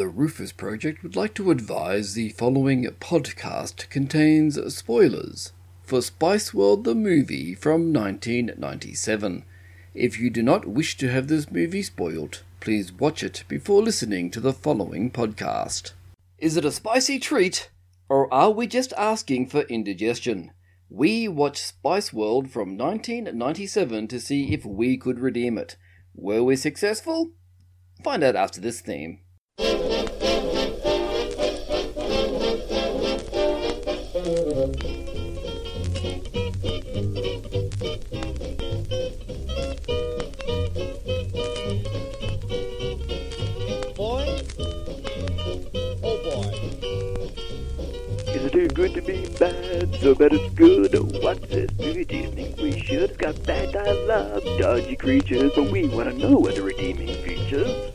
The Rufus Project would like to advise the following podcast contains spoilers for Spice World the movie from 1997. If you do not wish to have this movie spoiled, please watch it before listening to the following podcast. Is it a spicy treat, or are we just asking for indigestion? We watched Spice World from 1997 to see if we could redeem it. Were we successful? Find out after this theme. Boy? Oh boy. Is it too good to be bad? So bad it's good. What's this movie do you think we should? Got bad dialogue, dodgy creatures, but we want to know what the redeeming features.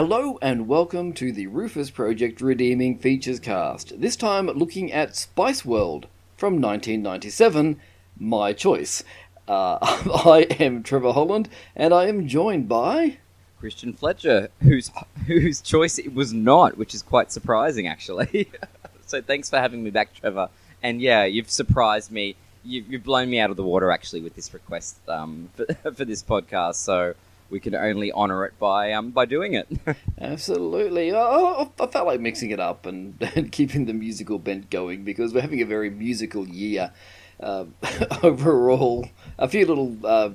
Hello and welcome to the Rufus Project Redeeming Features cast. This time looking at Spice World from 1997, my choice. Uh, I am Trevor Holland and I am joined by. Christian Fletcher, whose whose choice it was not, which is quite surprising actually. so thanks for having me back, Trevor. And yeah, you've surprised me. You've, you've blown me out of the water actually with this request um, for, for this podcast. So we can only honour it by um, by doing it. Absolutely. I, I, felt like mixing it up and, and keeping the musical bent going because we're having a very musical year uh, overall. A few little uh,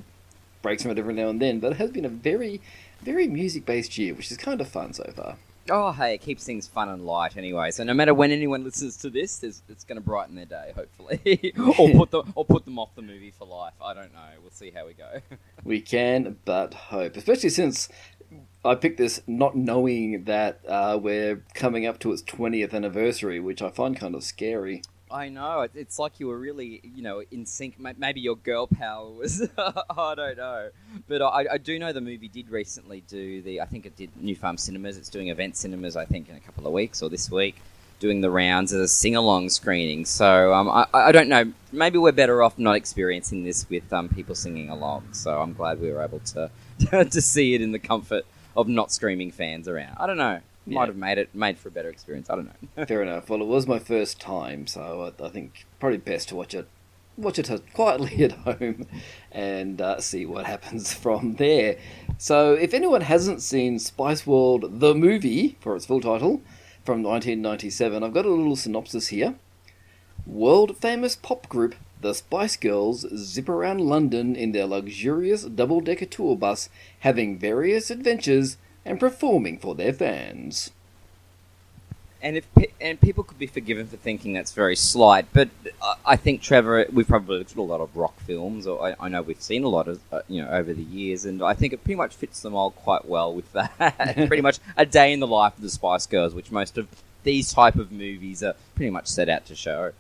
breaks from it every now and then, but it has been a very, very music based year, which is kind of fun so far. Oh, hey, it keeps things fun and light anyway. So no matter when anyone listens to this, it's going to brighten their day, hopefully, or put them or put them off the movie for life. I don't know. We'll see how we go. We can but hope, especially since I picked this not knowing that uh, we're coming up to its 20th anniversary, which I find kind of scary. I know. It's like you were really, you know, in sync. Maybe your girl power was. I don't know, but I, I do know the movie did recently do the. I think it did New Farm Cinemas. It's doing event cinemas. I think in a couple of weeks or this week, doing the rounds as a sing along screening. So um, I, I don't know. Maybe we're better off not experiencing this with um, people singing along. So I'm glad we were able to to see it in the comfort of not screaming fans around. I don't know. Might Yeah. have made it made for a better experience. I don't know. Fair enough. Well, it was my first time, so I, I think probably best to watch it, watch it quietly at home, and uh, see what happens from there. So, if anyone hasn't seen Spice World the movie for its full title from 1997, I've got a little synopsis here. World famous pop group the Spice Girls zip around London in their luxurious double decker tour bus, having various adventures and performing for their fans. and if and people could be forgiven for thinking that's very slight, but I- I think Trevor, we've probably looked at a lot of rock films, or I, I know we've seen a lot of uh, you know over the years, and I think it pretty much fits them all quite well with that. pretty much a day in the life of the Spice Girls, which most of these type of movies are pretty much set out to show.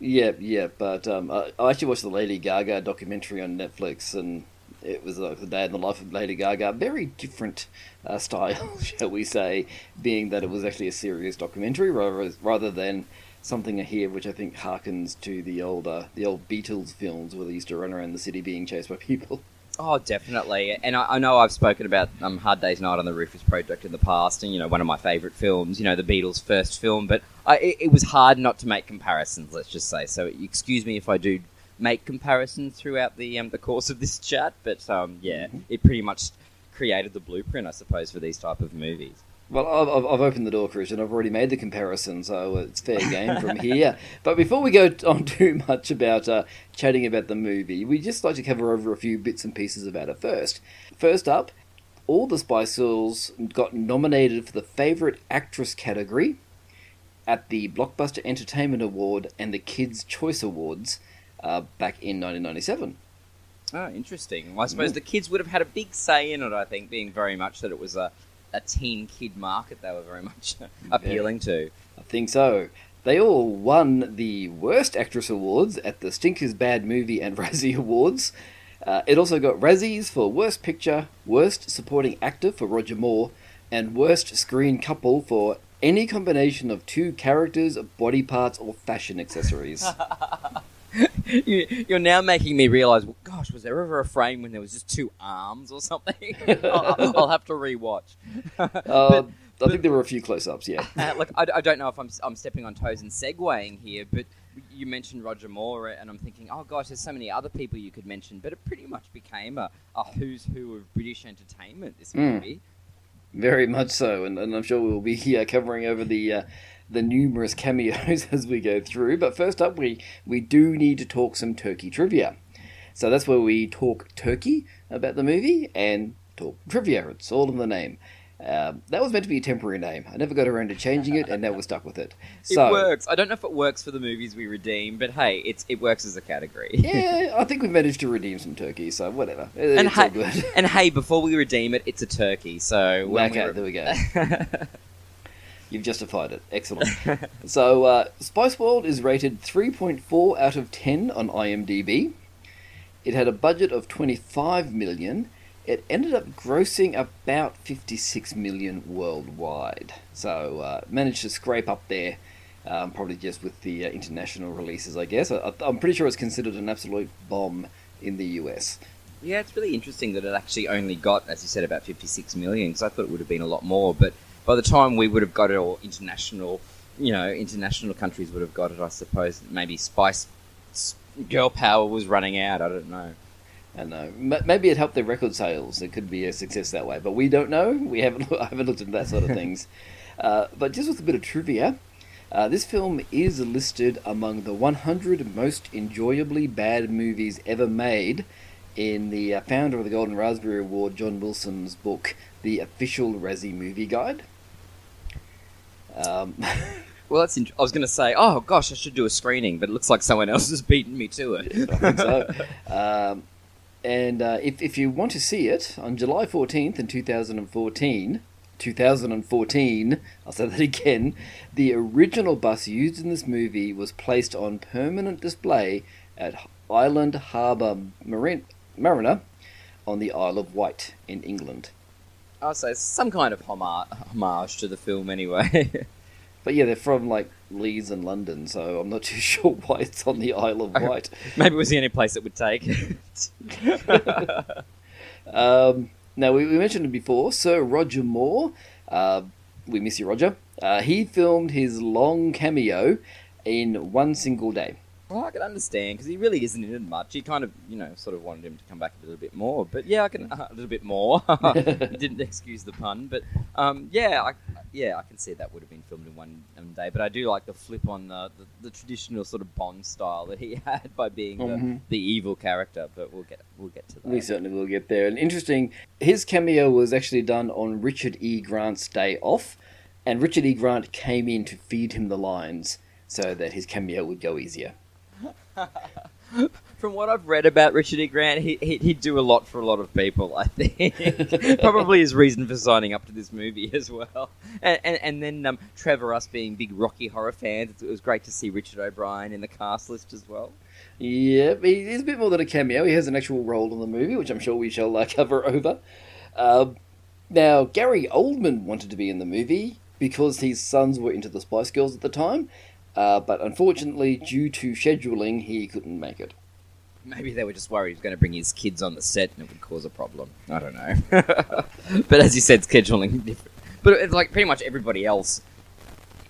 Yeah, yeah, but um, I, I actually watched the Lady Gaga documentary on Netflix, and it was like the day in the life of Lady Gaga. Very different uh, style, shall we say, being that it was actually a serious documentary rather rather than something here which I think harkens to the old uh, the old Beatles films where they used to run around the city being chased by people. Oh, definitely. And I, I know I've spoken about um, Hard Day's Night on the Rufus Project in the past, and you know one of my favourite films. You know the Beatles' first film, but I, it, it was hard not to make comparisons. Let's just say. So excuse me if I do make comparisons throughout the um, the course of this chat, but um, yeah, it pretty much created the blueprint, I suppose, for these type of movies. Well, I've, I've- opened the door, Christian. I've already made the comparison, so it's fair game from here. But before we go on too much about uh, chatting about the movie, we just like to cover over a few bits and pieces about it first. First up, all the Spice Girls got nominated for the Favourite Actress category at the Blockbuster Entertainment Award and the Kids' Choice Awards uh, back in 1997. Oh, interesting. Well, I suppose the kids would have had a big say in it. I think, being very much that it was a a teen kid market, they were very much appealing to. I think so. They all won the Worst Actress Awards at the Stinkers Bad Movie and Razzie Awards. Uh, it also got Razzies for Worst Picture, Worst Supporting Actor for Roger Moore, and Worst Screen Couple for any combination of two characters, body parts, or fashion accessories. you, you're now making me realise. Well, gosh, was there ever a frame when there was just two arms or something? I'll, I'll have to rewatch. Uh, I think there were a few close-ups. Yeah. Uh, look, I, I don't know if I'm, I'm stepping on toes and segueing here, but you mentioned Roger Moore, and I'm thinking, oh gosh, there's so many other people you could mention, but it pretty much became a, a who's who of British entertainment. This Mm. movie. Very much so, and, and I'm sure we'll be uh, covering over the uh, the numerous cameos as we go through. But first up, we we do need to talk some turkey trivia. So that's where we talk turkey about the movie and talk trivia. It's all in the name. Um, that was meant to be a temporary name. I never got around to changing it, and now we're stuck with it. So it works. I don't know if it works for the movies we redeem, but hey, it's it works as a category. yeah, I think we managed to redeem some turkey. So whatever, It- And it's all hey, good. and hey, before we redeem it, it's a turkey. So okay, we there we go. You've justified it. Excellent. so, uh, Spice World is rated 3.4 out of 10 on IMDb. It had a budget of 25 million. It ended up grossing about 56 million worldwide. So, uh, managed to scrape up there, um, probably just with the uh, international releases, I guess. I, I'm pretty sure it's considered an absolute bomb in the US. Yeah, it's really interesting that it actually only got, as you said, about 56 million, because I thought it would have been a lot more. But by the time we would have got it, or international, you know, international countries would have got it, I suppose maybe Spice Girl Power was running out. I don't know. I know. Maybe it helped their record sales. It could be a success that way, but we don't know. We haven't. I haven't looked into that sort of things. Uh, but just with a bit of trivia, uh, this film is listed among the 100 most enjoyably bad movies ever made in the uh, founder of the Golden Raspberry Award, John Wilson's book, The Official Razzie Movie Guide. Um, Well, that's. Int- I was going to say, oh gosh, I should do a screening, but it looks like someone else has beaten me to it. So. Um, and uh, if, if you want to see it, on July 14th in 2014, 2014, I'll say that again, the original bus used in this movie was placed on permanent display at Island Harbour Marin- Marina on the Isle of Wight in England. I'll say some kind of homage, homage to the film, anyway. But yeah, they're from like Leeds and London, so I'm not too sure why it's on the Isle of Wight. maybe it was the only place it would take. Um, now, we, we mentioned it before, Sir Roger Moore. Uh, we miss you, Roger. Uh, he filmed his long cameo in one single day. Well, I can understand because he really isn't in it much. He kind of, you know, sort of wanted him to come back a little bit more. But yeah, I can uh, a little bit more. Didn't excuse the pun, but um, yeah, I, yeah, I can see that would have been filmed in one, one day. But I do like the flip on the, the, the traditional sort of Bond style that he had by being the, Mhm. the evil character. But we'll get we'll get to that. We certainly will get there. And interesting, his cameo was actually done on Richard E. Grant's day off, and Richard E. Grant came in to feed him the lines so that his cameo would go easier. From what I've read about Richard E. Grant, he, he, he'd do a lot for a lot of people, I think. Probably his reason for signing up to this movie as well. And, and, and then um, Trevor, us being big Rocky Horror fans, it was great to see Richard O'Brien in the cast list as well. Yeah, he- he's a bit more than a cameo. He has an actual role in the movie, which I'm sure we shall uh, cover over. Um now, Gary Oldman wanted to be in the movie because his sons were into the Spice Girls at the time, uh, but unfortunately, due to scheduling, he couldn't make it. Maybe they were just worried he was going to bring his kids on the set and it would cause a problem. I don't know. but as you said, scheduling different. But it's like pretty much everybody else,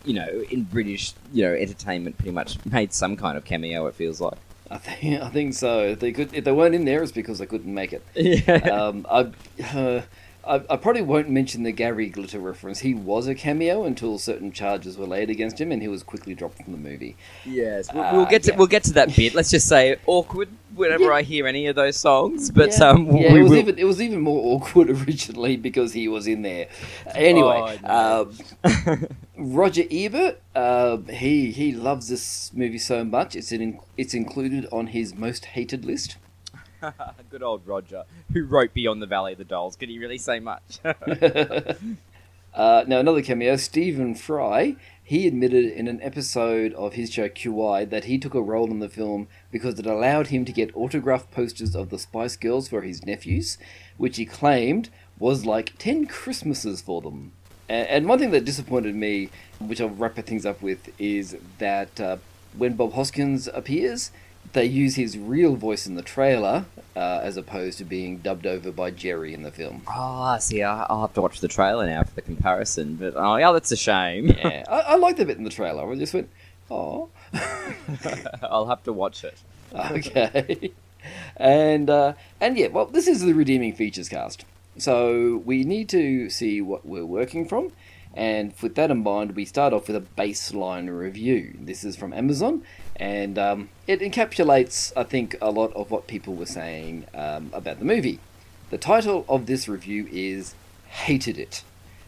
you know, in British, you know, entertainment pretty much made some kind of cameo, it feels like. I think I think so. If they could, if they weren't in there, it's because they couldn't make it. Yeah. um, I, uh, I, I probably won't mention the Gary Glitter reference. He was a cameo until certain charges were laid against him, and he was quickly dropped from the movie. Yes, we'll, Uh, we'll get to yeah. we'll get to that bit. Let's just say awkward whenever Yeah. I hear any of those songs. But yeah, um, yeah, it was will. even it was even more awkward originally because he was in there. Anyway, Oh, um, Roger Ebert, uh, he he loves this movie so much. It's in, it's included on his most hated list. Good old Roger, who wrote Beyond the Valley of the Dolls. Could he really say much? Uh, now, another cameo, Stephen Fry. He admitted in an episode of his show QI that he took a role in the film because it allowed him to get autographed posters of the Spice Girls for his nephews, which he claimed was like 10 Christmases for them. And one thing that disappointed me, which I'll wrap things up with, is that uh, when Bob Hoskins appears, they use his real voice in the trailer uh, as opposed to being dubbed over by Geri in the film. Oh, I see, I'll have to watch the trailer now for the comparison. But oh, yeah, that's a shame. Yeah, I, I like the bit in the trailer. I just went, oh, I'll have to watch it. okay. and uh, and yeah, well, this is the redeeming features cast. So we need to see what we're working from, and with that in mind, we start off with a baseline review. This is from Amazon, and um, it encapsulates, I think, a lot of what people were saying um, about the movie. The title of this review is "Hated It."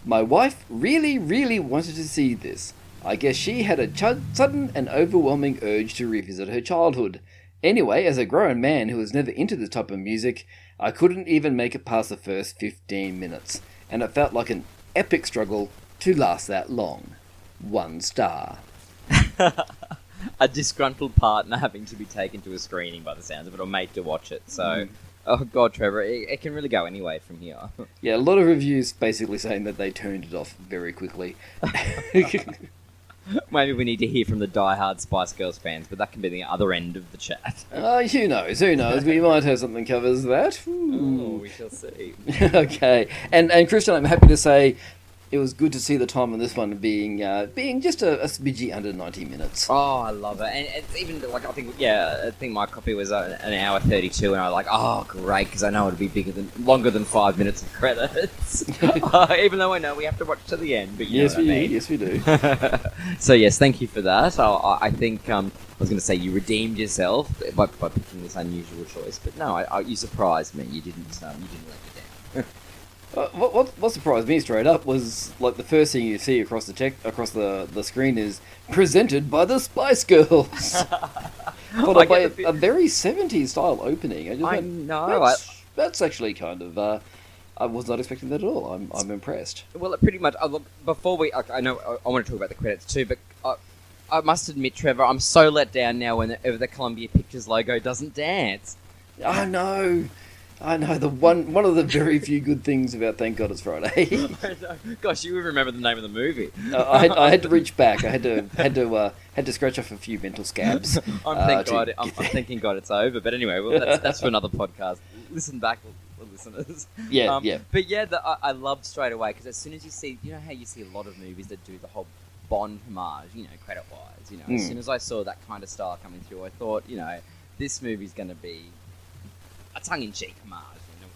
My wife really, really wanted to see this. I guess she had a ch- sudden and overwhelming urge to revisit her childhood. Anyway, as a grown man who was never into this type of music, I couldn't even make it past the first 15 minutes, and it felt like an epic struggle to last that long. One star. a disgruntled partner having to be taken to a screening by the sounds of it or made to watch it. So, oh god, Trevor, it, it can really go anyway from here. Yeah, a lot of reviews basically saying that they turned it off very quickly. Maybe we need to hear from the die-hard Spice Girls fans, but that can be the other end of the chat. uh, who knows? Who knows? We might have something covers that. Oh, Ooh. we shall see. okay, and and Christian, I'm happy to say it was good to see the time on this one being uh, being just a, a smidgy under 90 minutes. Oh, I love it, and it's even like I think, yeah, I think my copy was uh, an hour thirty-two, and I was like, oh, great, because I know it'll be bigger than longer than five minutes of credits. uh, even though I know we have to watch to the end, but you yes, we I mean. do. Yes, we do. so yes, thank you for that. I, I- I think um, I was going to say you redeemed yourself by, by picking this unusual choice, but no, I, I, you surprised me. You didn't. Um, you didn't let me down. Uh, what, what what surprised me straight up was like the first thing you see across the tech across the, the screen is presented by the Spice Girls, followed by a, a very 70s style opening. I, just I went, know, That's, that's actually kind of. Uh, I was not expecting that at all. I'm I'm impressed. Well, it pretty much. Uh, look, before we, I, I know I, I want to talk about the credits too, but I, I must admit, Trevor, I'm so let down now whenever the Columbia Pictures logo doesn't dance. I know, I know. The one one of the very few good things about Thank God It's Friday. Gosh, you would remember the name of the movie. Uh, I, had, I had to reach back. I had to had to uh, had to scratch off a few mental scabs. I'm, uh, thank to God, I'm, I'm thinking God it's over. But anyway, well, that's, that's for another podcast. Listen back, listeners. Yeah, Um, yeah. But yeah, the, I, I loved straight away because as soon as you see, you know how you see a lot of movies that do the whole Bond homage, you know, credit wise. You know, as Mm. soon as I saw that kind of style coming through, I thought, you know, this movie's going to be a tongue-in-cheek homage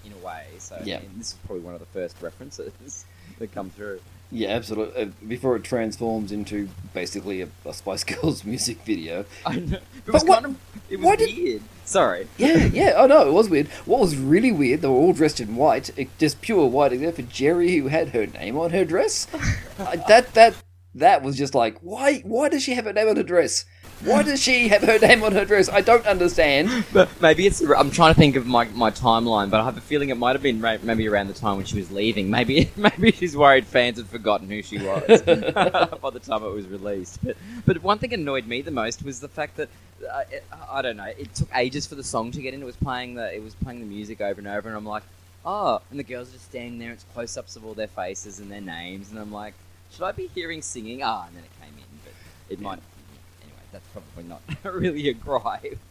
in a, in a way. So Yeah. this is probably one of the first references that come through. Yeah, absolutely. Uh, before it transforms into basically a, a Spice Girls music video. I know. It But was what- kind of it was did- weird. Sorry. Yeah, yeah. Oh no, it was weird. What was really weird? They were all dressed in white, just pure white, except for Geri, who had her name on her dress. uh, that that that was just like, why? Why does she have her name on her dress? Why does she have her name on her dress? I don't understand. But maybe it's. I'm trying to think of my, my timeline, but I have a feeling it might have been ra- maybe around the time when she was leaving. Maybe maybe she's worried fans had forgotten who she was by the time it was released. But but one thing annoyed me the most was the fact that uh, it, I don't know. It took ages for the song to get in. It was playing the it was playing the music over and over, and I'm like, oh, and the girls are just standing there. It's close ups of all their faces and their names, and I'm like, should I be hearing singing? Ah, and then it came in, but it might. That's probably not really a gripe.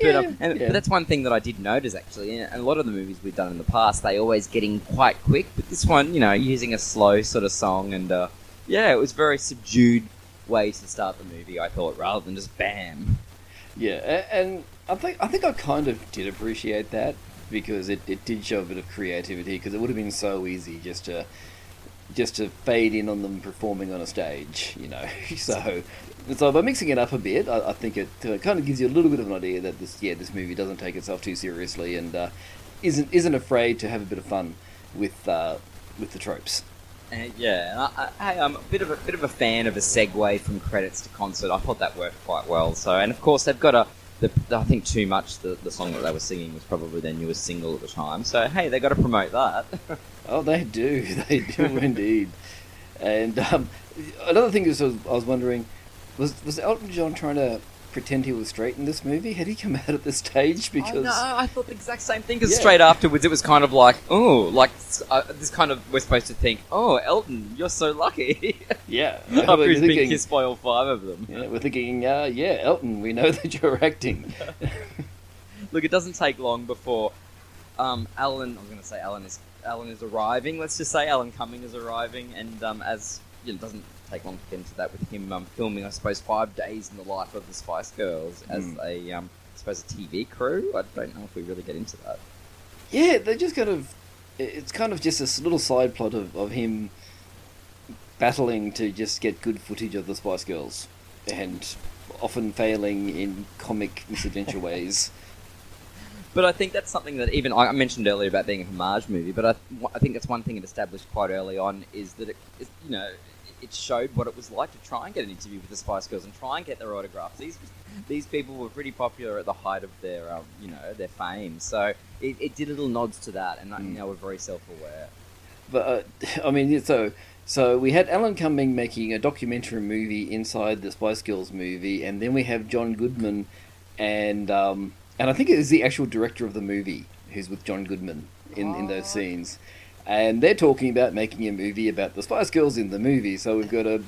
But, Yeah, um, and, yeah. but that's one thing that I did notice actually. And a lot of the movies we've done in the past, they always getting quite quick. But this one, you know, using a slow sort of song, and uh, yeah, it was very subdued way to start the movie. I thought, rather than just bam. Yeah, and I think I think I kind of did appreciate that because it, it did show a bit of creativity because it would have been so easy just to just to fade in on them performing on a stage, you know. So so by mixing it up a bit, I, I think it uh, kind of gives you a little bit of an idea that this yeah this movie doesn't take itself too seriously and uh, isn't isn't afraid to have a bit of fun with uh, with the tropes. Yeah, and I, I, hey, I'm a bit of a bit of a fan of a segue from credits to concert. I thought that worked quite well. So, and of course they've got a. The, I think too much. The, the song that they were singing was probably their newest single at the time. So hey, they got to promote that. Oh, they do. They do indeed. And um, another thing is, I was wondering, was was Elton John trying to pretend he was straight in this movie? Had he come out at this stage? Because no, I thought the exact same thing. Because Yeah. straight afterwards, it was kind of like, oh, like uh, this kind of we're supposed to think, oh, Elton, you're so lucky. yeah, After we're he's been thinking, kissed by all five of them. yeah, we're thinking, uh, yeah, Elton, we know that you're acting. Look, it doesn't take long before um, Alan. I was going to say Alan is Alan is arriving. Let's just say Alan Cumming is arriving, and um, as you know, doesn't take long to get into that with him um, filming, I suppose, five days in the life of the Spice Girls as Mm. a, um, I suppose, a TV crew. I don't know if we really get into that. Yeah, they just kind of. It's kind of just this little side plot of, of him battling to just get good footage of the Spice Girls, and often failing in comic misadventure ways. But I think that's something that even I mentioned earlier about being a homage movie. But I, I think that's one thing it established quite early on is that it, you know, it showed what it was like to try and get an interview with the Spice Girls and try and get their autographs. These these people were pretty popular at the height of their, um, you know, their fame. So it, it did little nods to that, and Mm. we're very self-aware. But uh, I mean, so so we had Alan Cumming making a documentary movie inside the Spice Girls movie, and then we have John Goodman, and um, and I think it is the actual director of the movie who's with John Goodman in, in those Oh. scenes, and they're talking about making a movie about the Spice Girls in the movie. So we've got a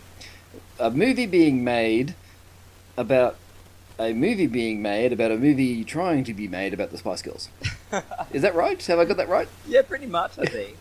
a movie being made about a movie being made about a movie trying to be made about the Spice Girls. is that right? Have I got that right? Yeah, pretty much. I think.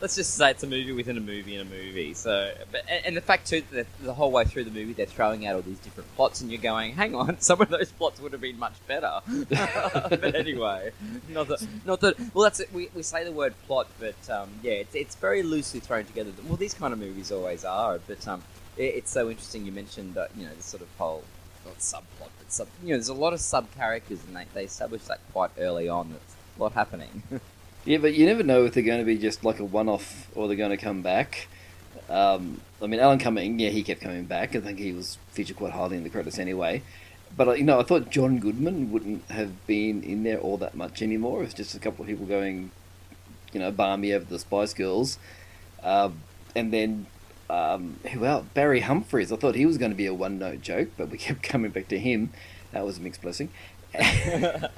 Let's just say it's a movie within a movie in a movie. So, but, and the fact too that the whole way through the movie they're throwing out all these different plots, and you're going, "Hang on, some of those plots would have been much better." but anyway, not that, not that. Well, that's it. We, we say the word plot, but um, yeah, it's, it's very loosely thrown together. Well, these kind of movies always are. But um, it, it's so interesting. You mentioned uh, you know this sort of whole not subplot, but sub. You know, there's a lot of sub characters, and they they establish that quite early on. That's a lot happening. Yeah, but you never know if they're going to be just like a one-off or they're going to come back. Um, I mean, Alan Cumming, yeah, he kept coming back. I think he was featured quite highly in the credits anyway. But uh, you know, I thought John Goodman wouldn't have been in there all that much anymore. It's just a couple of people going, you know, barmy over the Spice Girls, um, and then um, who else? Barry Humphries. I thought he was going to be a one-note joke, but we kept coming back to him. That was a mixed blessing.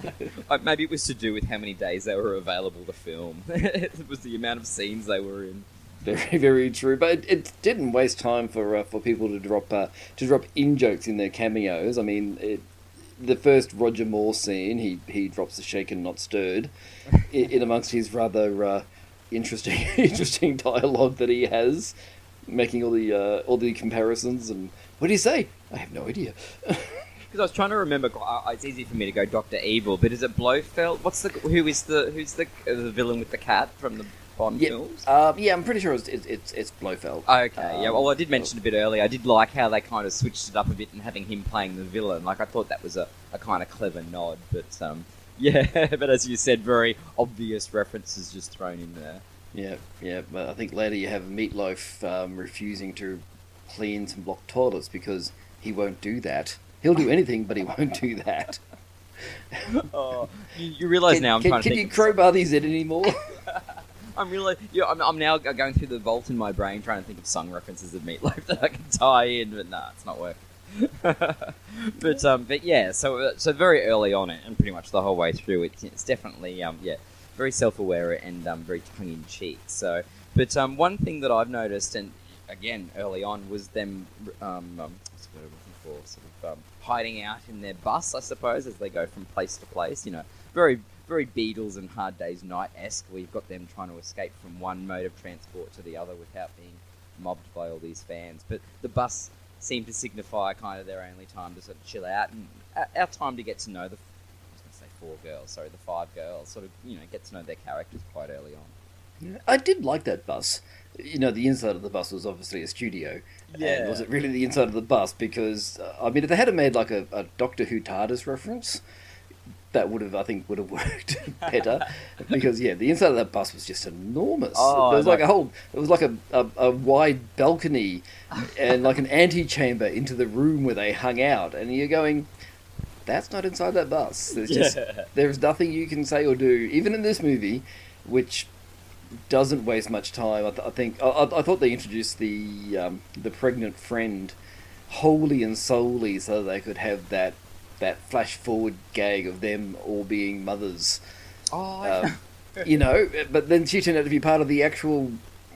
Uh, Maybe it was to do with how many days they were available to film. it was the amount of scenes they were in. Very, very true. But it, it didn't waste time for uh, for people to drop uh, to drop in jokes in their cameos. I mean, it, the first Roger Moore scene, he he drops the shaken not stirred, in, in amongst his rather uh, interesting interesting dialogue that he has, making all the uh, all the comparisons. And what do you say? I have no idea. Because I was trying to remember. uh, It's easy for me to go Doctor Evil, but is it Blofeld? What's the who is the who's the uh, the villain with the cat from the Bond yeah, films? uh, yeah, I'm pretty sure it's it's it's, it's Blofeld. Okay, yeah. Um, Well, I did mention a bit earlier. I did like how they kind of switched it up a bit and having him playing the villain. Like I thought that was a, a kind of clever nod. But um, yeah. but as you said, very obvious references just thrown in there. Yeah, yeah, but I think later you have Meatloaf um, refusing to clean some block toilets because he won't do that. He'll do anything, but he won't do that. oh, you, you realise can now I'm can, trying can to you crowbar these in anymore? I'm really, yeah, I'm, I'm now going through the vault in my brain trying to think of song references of Meatloaf that I can tie in, but nah, it's not working. but um, but yeah, so uh, so very early on, and pretty much the whole way through, it's, it's definitely um, yeah, very self-aware and um, very tongue-in-cheek. So, but um, one thing that I've noticed, and again early on, was them um, um what's the word I'm looking for, sort of um, hiding out in their bus, I suppose, as they go from place to place. You know, very very Beatles and Hard Day's Night esque, you've got them trying to escape from one mode of transport to the other without being mobbed by all these fans. But the bus seemed to signify kind of their only time to sort of chill out and our time to get to know the. I was going to say four girls, sorry, the five girls. Sort of, you know, get to know their characters quite early on. I did like that bus. You know, the inside of the bus was obviously a studio. Yeah. And was it really the inside of the bus? Because, uh, I mean, if they had made like a, a Doctor Who TARDIS reference, that would have, I think, would have worked better. because, yeah, the inside of that bus was just enormous. Oh, there was like like- a whole, it was like a, a, a wide balcony and like an antechamber into the room where they hung out. And you're going, that's not inside that bus. There's just, Yeah. there's nothing you can say or do, even in this movie, which doesn't waste much time. I, th- I think I, I, I thought they introduced the um, the pregnant friend wholly and solely so they could have that that flash forward gag of them all being mothers. Oh, Um, you know, but then she turned out to be part of the actual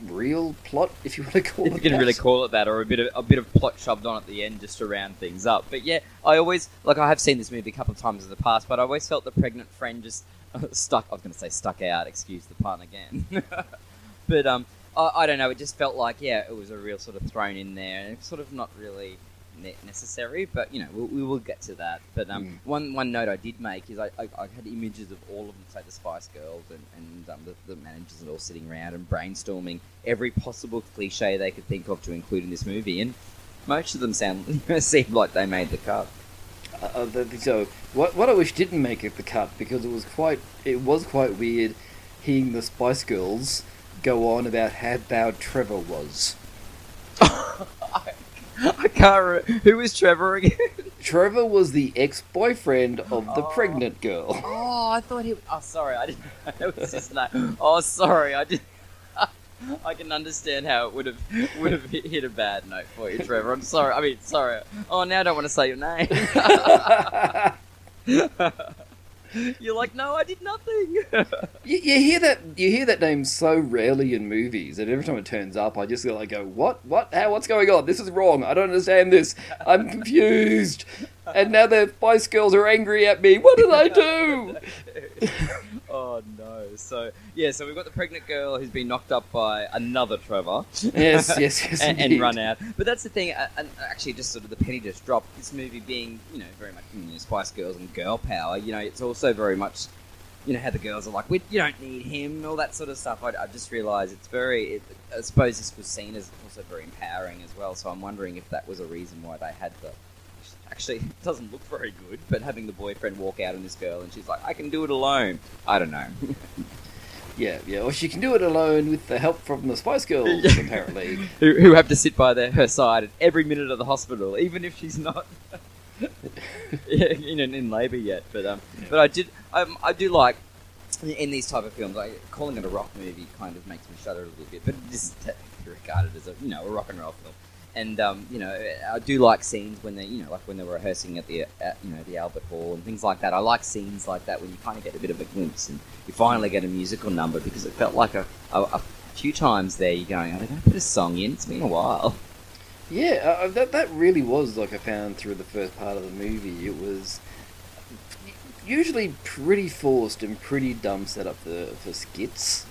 real plot, if you want to call if it you can that. really call it that, or a bit of a bit of plot shoved on at the end just to round things up. But yeah, I always like I have seen this movie a couple of times in the past, but I always felt the pregnant friend just stuck. I was going to say stuck out. Excuse the pun again. but um, I, I don't know. It just felt like yeah, it was a real sort of thrown in there, and it's sort of not really ne- necessary. But you know, we, we will get to that. But um, Mm. one one note I did make is I, I, I had images of all of them, say the Spice Girls and, and um, the, the managers and all sitting around and brainstorming every possible cliche they could think of to include in this movie, and most of them sound seemed like they made the cut. Uh, the- so what what I wish didn't make it the cut because it was quite it was quite weird hearing the Spice Girls go on about how bad Trevor was. I can't. Re- Who is Trevor again? Trevor was the ex-boyfriend of the Oh. pregnant girl. Oh, I thought he. Oh, sorry, I didn't know that was his name. Oh, sorry, I did. I can understand how it would have would have hit, a bad note for you, Trevor. I'm sorry. I mean, sorry. Oh, now I don't want to say your name. You're like, no, I did nothing. You, you hear that you hear that name so rarely in movies, and every time it turns up, I just go like, "Go what? What? How? What's going on? This is wrong. I don't understand this. I'm confused." And now the Spice Girls are angry at me. What did I do? Oh no. So yeah, so we've got the pregnant girl who's been knocked up by another Trevor. Yes, yes, yes, and, and run out. But that's the thing. uh, And actually, just sort of the penny just dropped. This movie being, you know, very much you know, Spice Girls and girl power. You know, it's also very much, you know, how the girls are like, we, you don't need him, all that sort of stuff. I, I just realised it's very. It, I suppose this was seen as also very empowering as well. So I'm wondering if that was a reason why they had the. Actually, it doesn't look very good, but having the boyfriend walk out on this girl and she's like, I can do it alone. I don't know. Yeah, yeah. Or she can do it alone with the help from the Spice Girls, apparently. who, who have to sit by their, her side at every minute of the hospital, even if she's not in, in labour yet. But um, but I did um, I do like in these type of films, like calling it a rock movie kind of makes me shudder a little bit. But it is regarded as a you know a rock and roll film. And um, you know, I do like scenes when they, you know, like when they're rehearsing at the, at, you know, the Albert Hall and things like that. I like scenes like that when you kind of get a bit of a glimpse and you finally get a musical number because it felt like a, a, a few times there you're going, are they going to put a song in? It's been a while. Yeah, uh, that that really was like I found through the first part of the movie. It was usually pretty forced and pretty dumb setup for for skits.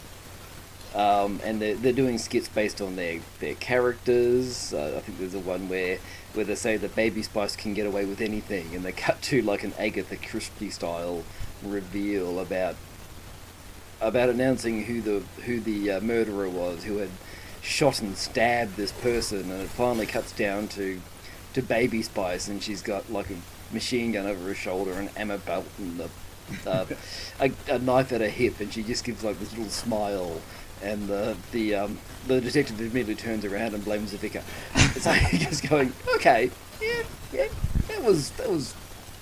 Um, and they're, they're doing skits based on their, their characters. Uh, I think there's a one where where they say that Baby Spice can get away with anything, and they cut to like an Agatha Christie style reveal about about announcing who the who the uh, murderer was, who had shot and stabbed this person, and it finally cuts down to to Baby Spice, and she's got like a machine gun over her shoulder, an ammo belt, and a, uh, a, a knife at her hip, and she just gives like this little smile. And the the um, the detective immediately turns around and blames the vicar. So you're just going, okay, yeah, yeah, that was that was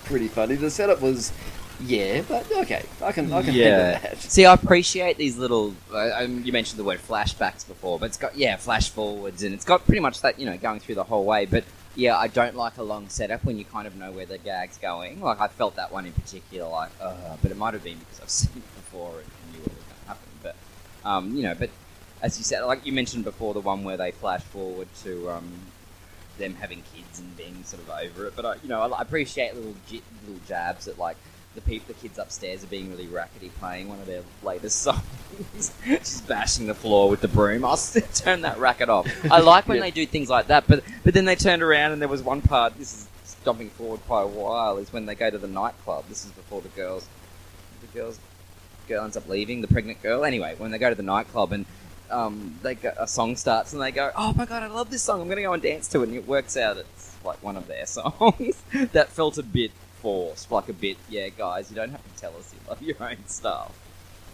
pretty funny. The setup was, yeah, but okay, I can I can handle that. See, I appreciate these little. Uh, um, you mentioned the word flashbacks before, but it's got yeah, flash forwards, and it's got pretty much that you know going through the whole way. But yeah, I don't like a long setup when you kind of know where the gag's going. Like I felt that one in particular, like, uh, but it might have been because I've seen it before and knew what was going to happen. But um, you know, but as you said, like you mentioned before, the one where they flash forward to um, them having kids and being sort of over it. But I, you know, I, appreciate little j- little jabs at like the people, the kids upstairs are being really rackety, playing one of their latest songs. She's bashing the floor with the broom. I'll turn that racket off. I like when Yeah. they do things like that, but but then they turned around and there was one part. This is jumping forward quite a while. Is when they go to the nightclub. This is before the girls, the girls, girl ends up leaving. The pregnant girl. Anyway, when they go to the nightclub and um, they go, a song starts and they go, "Oh my god, I love this song! I'm going to go and dance to it." And it works out it's like one of their songs. that felt a bit forced, like a bit. Yeah, guys, you don't have to tell us you love your own stuff.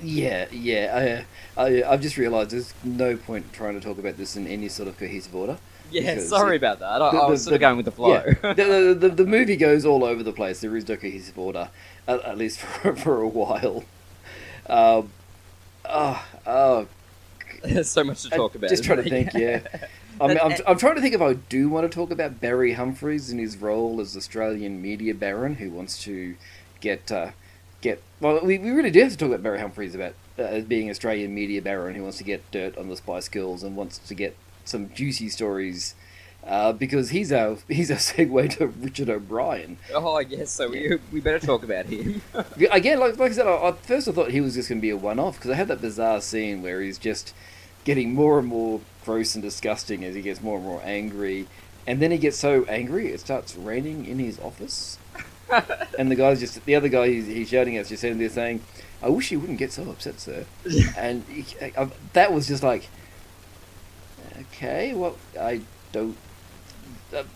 Yeah, yeah. I, I, I've just realised there's no point trying to talk about this in any sort of cohesive order. Yeah, sorry it- about that. I, the- I the- was sort of going with the flow. Yeah, the, the, the, the movie goes all over the place. There is no cohesive order, at, at least for, for a while. Um, oh, oh, There's so much to I talk about. just trying to think, yeah. I mean, I'm, I'm trying to think if I do want to talk about Barry Humphries and his role as Australian media baron who wants to get uh, get. Well, we, we really do have to talk about Barry Humphries about uh, being Australian media baron who wants to get dirt on the Spice Girls and wants to get some juicy stories. Uh, because he's our he's our segue to Richard O'Brien. Oh, yes. So we, we better talk about him. Again, like, like I said, I, at first I thought he was just going to be a one-off because I had that bizarre scene where he's just getting more and more gross and disgusting as he gets more and more angry, and then he gets so angry it starts raining in his office, and the guy's just the other guy he's, he's shouting at is just sitting there saying, "I wish you wouldn't get so upset, sir," and he, I, that was just like, okay, well, I don't.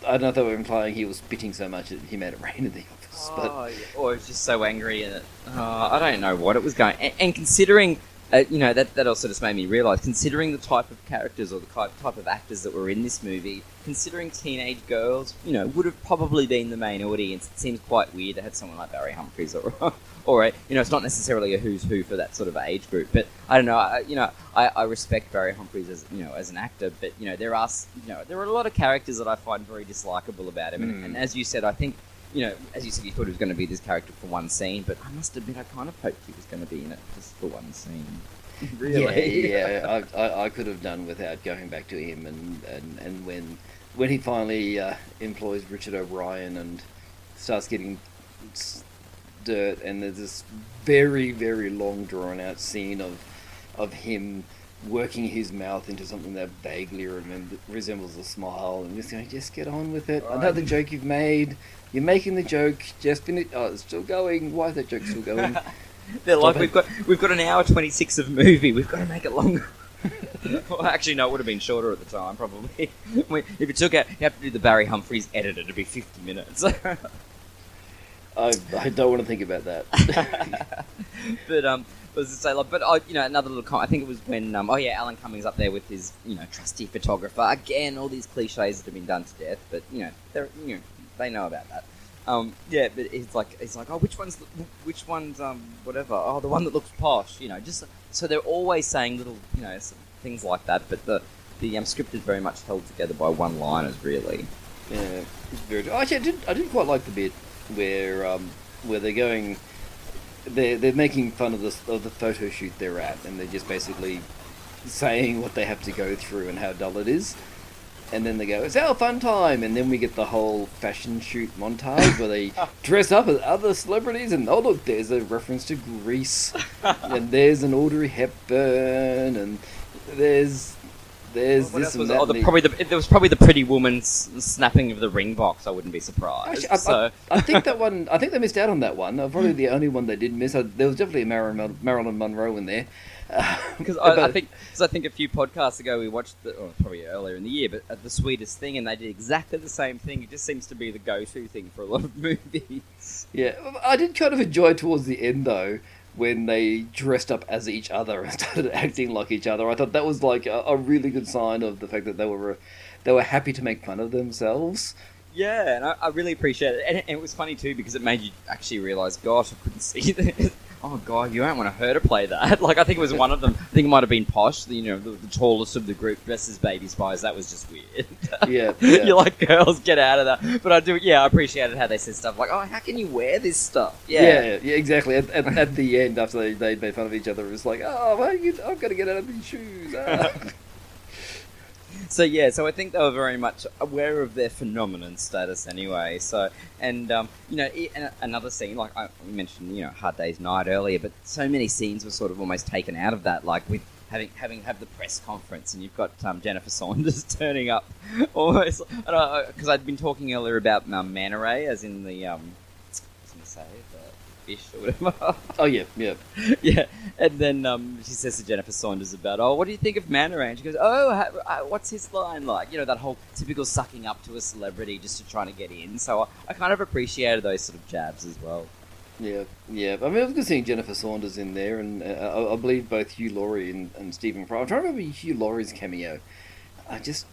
I don't know if they were implying he was spitting so much that he made it rain in the office, but Oh, yeah. Or it's just so angry and uh, I don't know what it was going. And, and considering, uh, you know, that that also just made me realise. Considering the type of characters or the type type of actors that were in this movie, considering teenage girls, you know, would have probably been the main audience. It seems quite weird to have someone like Barry Humphries or. Or a, you know, it's not necessarily a who's who for that sort of age group, but I don't know. I, you know, I, I respect Barry Humphries as you know as an actor, but you know there are you know there are a lot of characters that I find very dislikable about him, and, Mm. and as you said, I think you know, as you said, you thought he was going to be this character for one scene, but I must admit, I kind of hoped he was going to be in it just for one scene. really? Yeah, yeah. I, I, I could have done without going back to him, and, and, and when when he finally uh, employs Richard O'Brien and starts getting dirt, and there's this very very long drawn out scene of of him working his mouth into something that vaguely remember, resembles a smile, and just going, just get on with it. The joke you've made. You're making the joke. Just finish. Oh, it's still going. Why is that joke still going? They're like, we've got we've got an hour twenty six of movie. We've got to make it longer. well, actually, no, it would have been shorter at the time, probably. If it took out, you have to do the Barry Humphries edit. It'd be fifty minutes. I, I don't want to think about that. but um, was to say like, but oh, you know, another little. Com- I think it was when um, oh yeah, Alan Cummings up there with his you know trusty photographer again. All these cliches that have been done to death, but you know they're you know they know about that. Um, yeah, but it's like it's like oh, which one's which one's um whatever. Oh, the one that looks posh. You know, just so they're always saying little you know things like that. But the the um, script is very much held together by one liners, really. Yeah, it's very. Actually, I did. I did quite like the bit where um, where they're going. They're they're making fun of the of the photo shoot they're at, and they're just basically saying what they have to go through and how dull it is. And then they go, "It's our fun time," and then we get the whole fashion shoot montage where they dress up as other celebrities, and oh look, there's a reference to Grease, and there's an Audrey Hepburn, and there's there's What this and was that. oh, the, probably the, there was probably the pretty woman s- snapping of the ring box. I wouldn't be surprised. Actually, I, so I, I think that one. I think they missed out on that one. Probably the only one they did miss. Uh, there was definitely a Marilyn, Marilyn Monroe in there. Because I, I think because I think a few podcasts ago we watched the or probably earlier in the year, but uh, the sweetest thing, and they did exactly the same thing. It just seems to be the go-to thing for a lot of movies. yeah, I did kind of enjoy towards the end though when they dressed up as each other and started acting like each other. I thought that was like a, a really good sign of the fact that they were they were happy to make fun of themselves. Yeah, and I, I really appreciate it. And, it- and it was funny too because it made you actually realise, gosh, I couldn't see that. Oh god, you don't want to her to play that. Like I think it was one of them. I think it might have been Posh, the, you know, the, the tallest of the group, dressed as Baby Spice. That was just weird. Yeah, yeah. You're like, girls, get out of that. But I do, yeah, I appreciated how they said stuff like, oh, how can you wear this stuff? Yeah, yeah, exactly. At, at, at the end, after they, they made fun of each other, it was like, oh, well, you, I've got to get out of these shoes. Ah. So yeah, so I think they were very much aware of their phenomenon status anyway. So and um, you know, i- and another scene like I mentioned, you know, Hard Day's Night earlier, but so many scenes were sort of almost taken out of that, like with having having have the press conference, and you've got um, Jennifer Saunders turning up almost because I'd been talking earlier about um, Manta Ray, as in the um, I say fish or whatever. oh, yeah, yeah. yeah, and then um, she says to Jennifer Saunders about, "Oh, what do you think of Ray?" And she goes, "Oh, uh, what's his line like?" You know, that whole typical sucking up to a celebrity just to try to get in. So I, I kind of appreciated those sort of jabs as well. Yeah, yeah. I mean, it was good seeing Jennifer Saunders in there, and uh, I, I believe both Hugh Laurie and, and Stephen Fry. I'm trying to remember Hugh Laurie's cameo. I just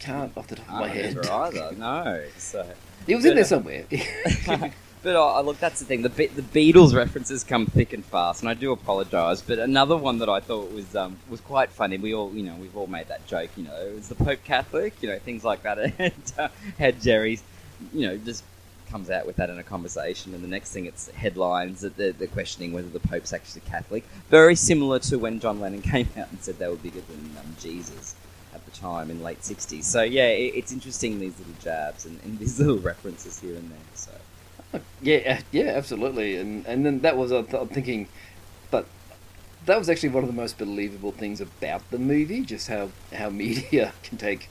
can't off the top of my head. either. No, so He was in there somewhere. But But uh, look, that's the thing. The Be- the Beatles references come thick and fast, and I do apologise. But another one that I thought was um, was quite funny. We all, you know, we've all made that joke. You know, is the Pope Catholic? You know, things like that. And uh, had Geri's, you know, just comes out with that in a conversation, and the next thing it's headlines that they're, they're questioning whether the Pope's actually Catholic. Very similar to when John Lennon came out and said they were bigger than um, Jesus at the time in late '60s. So yeah, it, it's interesting these little jabs and, and these little references here and there. So. Yeah, yeah, absolutely. And and then that was I'm thinking, but that was actually one of the most believable things about the movie, just how how media can take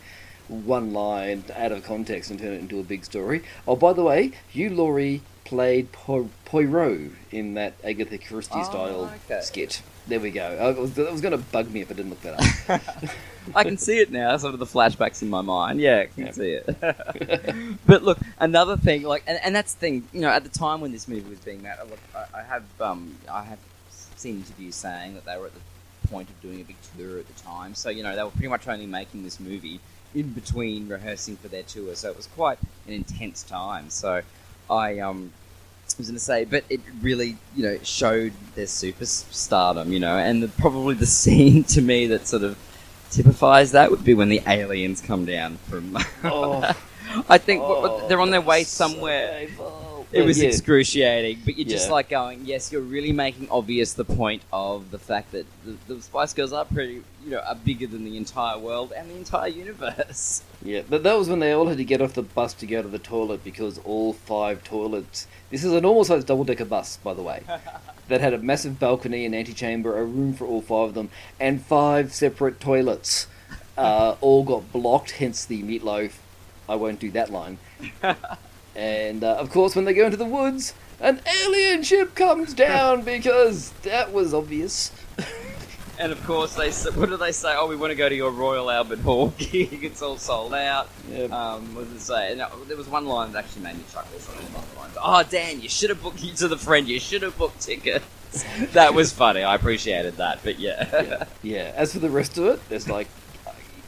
one line out of context and turn it into a big story. Oh, by the way, Hugh Laurie played po- Poirot in that Agatha Christie Oh, style okay. skit. There we go. I was, was going to bug me if I didn't look that up. I can see it now, sort of the flashbacks in my mind. Yeah, I can Yeah. see it. but look, another thing, like, and, and that's the thing, you know, at the time when this movie was being made, look, I, I have, um, I have seen interviews saying that they were at the point of doing a big tour at the time. So you know, they were pretty much only making this movie in between rehearsing for their tour. So it was quite an intense time. So I, um, was going to say, but it really, you know, showed their superstardom, you know, and the, probably the scene to me that sort of typifies that would be when the aliens come down from. Oh. I think Oh, they're on their way was so somewhere. It was Yeah. excruciating, but you're just Yeah. like going, yes, you're really making obvious the point of the fact that the, the Spice Girls are pretty, you know, are bigger than the entire world and the entire universe. Yeah, but that was when they all had to get off the bus to go to the toilet because all five toilets. This is a normal size double decker bus, by the way, that had a massive balcony, and antechamber, a room for all five of them, and five separate toilets. Uh, all got blocked, hence the Meat Loaf. I won't do that line. and uh, of course, when they go into the woods, an alien ship comes down because that was obvious. And of course, they s- what do they say? Oh, we want to go to your Royal Albert Hall gig. It's all sold out. Yeah. Um, what did it say? And, uh, there was one line that actually made me chuckle. Something along the lines, "Oh, Dan, you should have booked you to the friend. You should have booked tickets." that was funny. I appreciated that. But yeah, yeah, yeah. As for the rest of it, it's like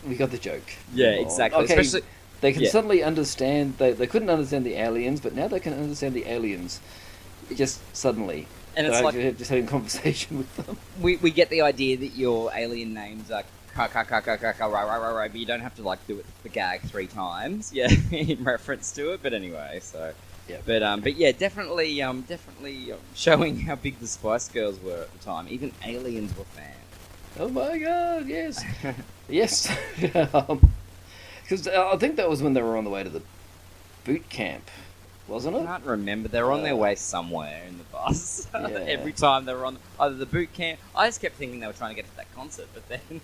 we got the joke. Yeah, Oh, exactly. Okay, Especially they can yeah. suddenly understand. They they couldn't understand the aliens, but now they can understand the aliens. Just suddenly, and it's like just having a conversation with them. we, we get the idea that your alien names are ka ka ka ka ka ka ra ra ra ra, but you don't have to like do it the gag three times, yeah, in reference to it. But anyway, so Yeah. But um, but yeah, definitely um, definitely um, showing how big the Spice Girls were at the time. Even aliens were fans. Oh my god! Yes, yes. Because I think that was when they were on the way to the boot camp, wasn't it? I can't remember. They were on their way somewhere in the bus. Yeah. Every time they were on either the boot camp. I just kept thinking they were trying to get to that concert, but then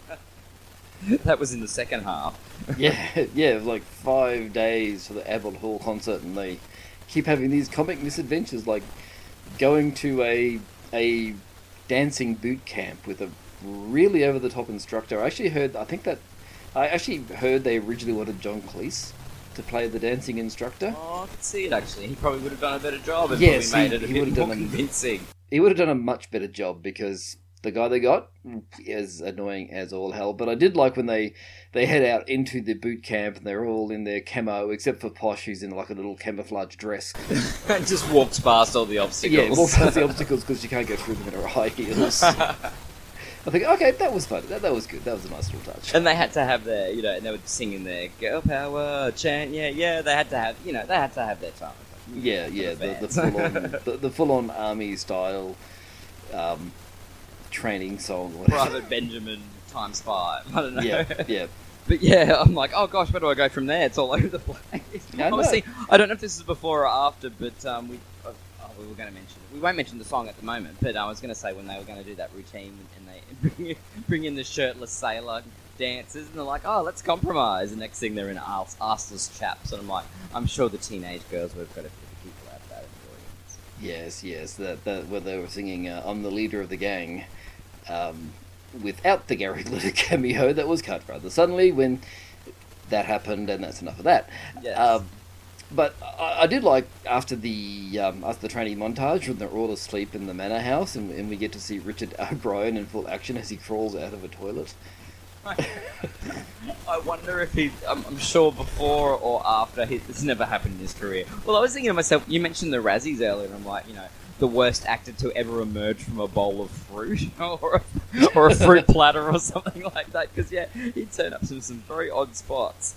that was in the second half. yeah, yeah. Like five days for the Albert Hall concert, and they keep having these comic misadventures, like going to a a dancing boot camp with a really over the top instructor. I actually heard. I think that I actually heard they originally wanted John Cleese to play the dancing instructor. Oh, I could see it actually. He probably would have done a better job and Yes, probably made he- it a he bit would have more done a- convincing. He would have done a much better job because the guy they got is annoying as all hell. But I did like when they they head out into the boot camp and they're all in their camo, except for Posh, who's in like a little camouflage dress. and just walks past all the obstacles. Yeah, walks past the obstacles because you can't go through them in her high heels. I think, okay, that was fun. That, that was good. That was a nice little touch. And they had to have their, you know, and they were singing their girl power chant. Yeah, yeah. They had to have, you know, they had to have their time. Yeah, yeah, the, the full on the, the full on army style um, training song. Private Benjamin times five. I don't know. Yeah, yeah. But yeah, I'm like, oh gosh, where do I go from there? It's all over the place. I I don't know if this is before or after, but um, we, oh, we were going to mention it. We won't mention the song at the moment, but I was going to say when they were going to do that routine and they bring in, bring in the shirtless sailor dancers, and they're like, oh, let's compromise. And next thing they're in arse, arseless chaps, and I'm like, I'm sure the teenage girls would have got a few people out of that in the audience. Yes, yes. That that where they were singing uh, "I'm the leader of the gang," um, without the Gary Glitter cameo that was cut rather suddenly when that happened, and that's enough of that. Yes. Um, but I, I did like after the um, after the training montage when they're all asleep in the manor house, and, and we get to see Richard O'Brien in full action as he crawls out of a toilet. I wonder if he. I'm, I'm sure before or after. He, this never happened in his career. Well, I was thinking to myself. You mentioned the Razzies earlier, and I'm like, you know, the worst actor to ever emerge from a bowl of fruit or a, or a fruit platter or something like that. Because yeah, he'd turn up some some very odd spots.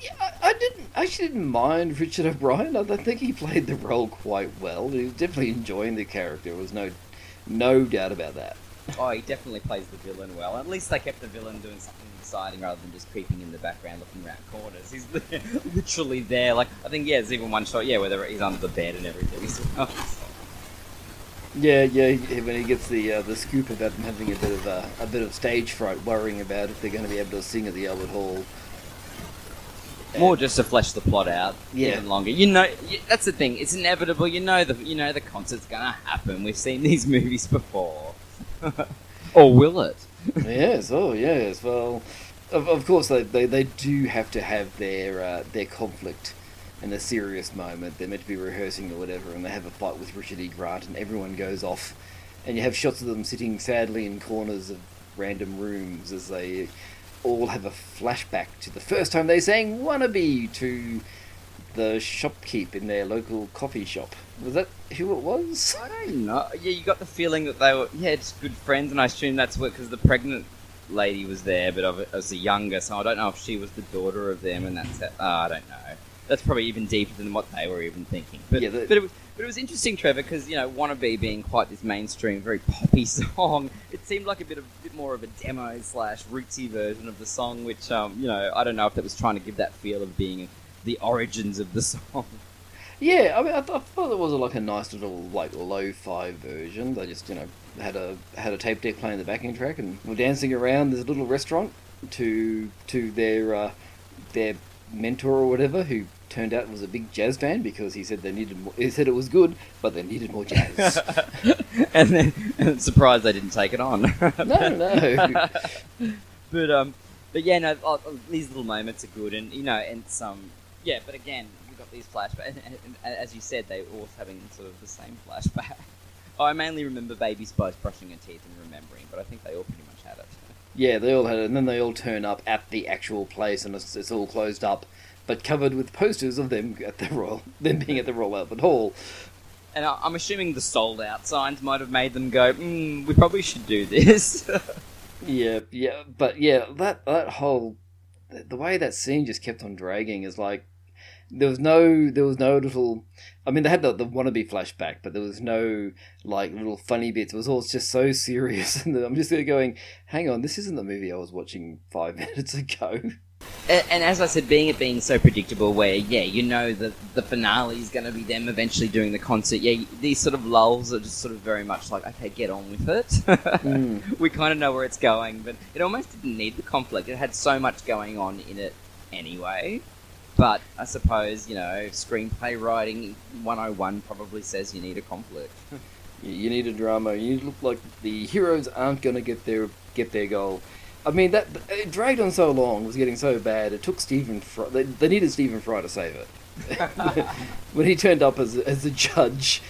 Yeah, I, I didn't I actually didn't mind Richard O'Brien. I, I think he played the role quite well. He was definitely enjoying the character. There was no no doubt about that. oh, he definitely plays the villain well. At least they kept the villain doing something exciting rather than just creeping in the background, looking around corners. He's literally there. Like I think yeah, there's even one shot. Yeah, where he's under the bed and everything. He's- Yeah, yeah. When he gets the uh, the scoop about them having a bit of uh, a bit of stage fright, worrying about if they're going to be able to sing at the Albert Hall. More just to flesh the plot out Yeah. even longer. You know, that's the thing. It's inevitable. You know the you know the concert's gonna happen. We've seen these movies before. or will it? yes, oh yes. Well, of, of course they, they, they do have to have their uh, their conflict and a serious moment. They're meant to be rehearsing or whatever, and they have a fight with Richard E. Grant, and everyone goes off, and you have shots of them sitting sadly in corners of random rooms as they all have a flashback to the first time they sang "Wannabe" to the shopkeep in their local coffee shop. Was that who it was? I don't know. Yeah, you got the feeling that they were yeah just good friends, and I assume that's what because the pregnant lady was there, but I was a younger, so I don't know if she was the daughter of them, and that's it. Oh, I don't know. That's probably even deeper than what they were even thinking. But Yeah, the- but, it was, but it was interesting, Trevor, because you know "Wannabe" being quite this mainstream, very poppy song, it seemed like a bit of bit more of a demo slash rootsy version of the song, which um you know I don't know if that was trying to give that feel of being the origins of the song. Yeah, I mean, I, th- I thought it was like a nice little like lo-fi version. They just you know had a had a tape deck playing the backing track and were dancing around this little restaurant to to their uh, their mentor or whatever, who turned out it was a big jazz fan because he said they needed more, he said it was good, but they needed more jazz. and then and surprised they didn't take it on. no, no. but um, but yeah, no, uh, these little moments are good, and you know, and some, yeah. But again, we got these flashbacks, and, and, and as you said, they were all having sort of the same flashback. I mainly remember Baby Spice brushing her teeth and remembering, but I think they all pretty much had it. Yeah, they all had it, and then they all turn up at the actual place, and it's, it's all closed up, but covered with posters of them at the Royal, them being at the Royal Albert Hall. And I, I'm assuming the sold out signs might have made them go, mm, we probably should do this. Yeah, yeah, but yeah, that that whole the, way that scene just kept on dragging is like there was no there was no little. I mean, they had the the wannabe flashback, but there was no like little funny bits. It was all just so serious, and I'm just there going, "Hang on, this isn't the movie I was watching five minutes ago." And, and as I said, being it being so predictable, where yeah, you know the the finale is going to be them eventually doing the concert. Yeah, these sort of lulls are just sort of very much like, okay, get on with it. Mm. We kind of know where it's going, but it almost didn't need the conflict. It had so much going on in it anyway. But I suppose you know, screenplay writing 101 probably says you need a conflict. You- You need a drama. You look like the heroes aren't going to get their get their goal. I mean that it dragged on so long. It was getting so bad. It took Stephen Fry. They, they needed Stephen Fry to save it. when he turned up as as a judge,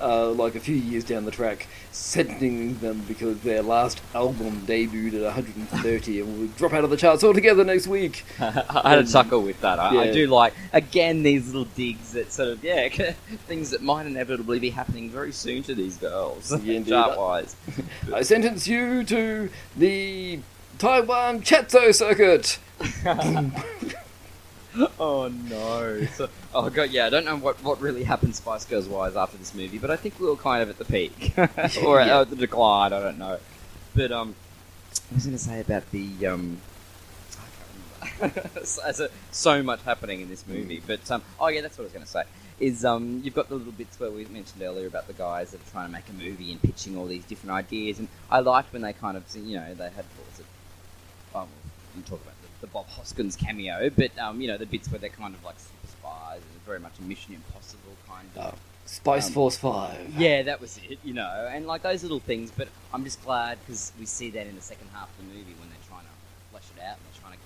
uh, like a few years down the track, sentencing them because their last album debuted at 130 and would drop out of the charts altogether next week. I had a chuckle with that. I, I do like again these little digs that sort of yeah things that might inevitably be happening very soon to these girls, Yeah, chart wise. I sentence you to the Taiwan Chatso circuit. oh no! So, oh god, yeah. I don't know what, what really happened Spice Girls wise after this movie, but I think we were kind of at the peak or at, Yeah. at the decline. I don't know, but um, I was going to say about the um. I can't remember. As a, so much happening in this movie, but um, oh yeah, that's what I was going to say. Is um, you've got the little bits where we mentioned earlier about the guys that are trying to make a movie and pitching all these different ideas, and I liked when they kind of, you know, they had what was it? Um, you talk about the, the Bob Hoskins cameo, but um, you know, the bits where they're kind of like super spies and very much a Mission Impossible kind of. Oh, Spice Um, Force Five. Yeah, that was it, you know, and like those little things. But I'm just glad because we see that in the second half of the movie when they're trying to flesh it out and they're trying to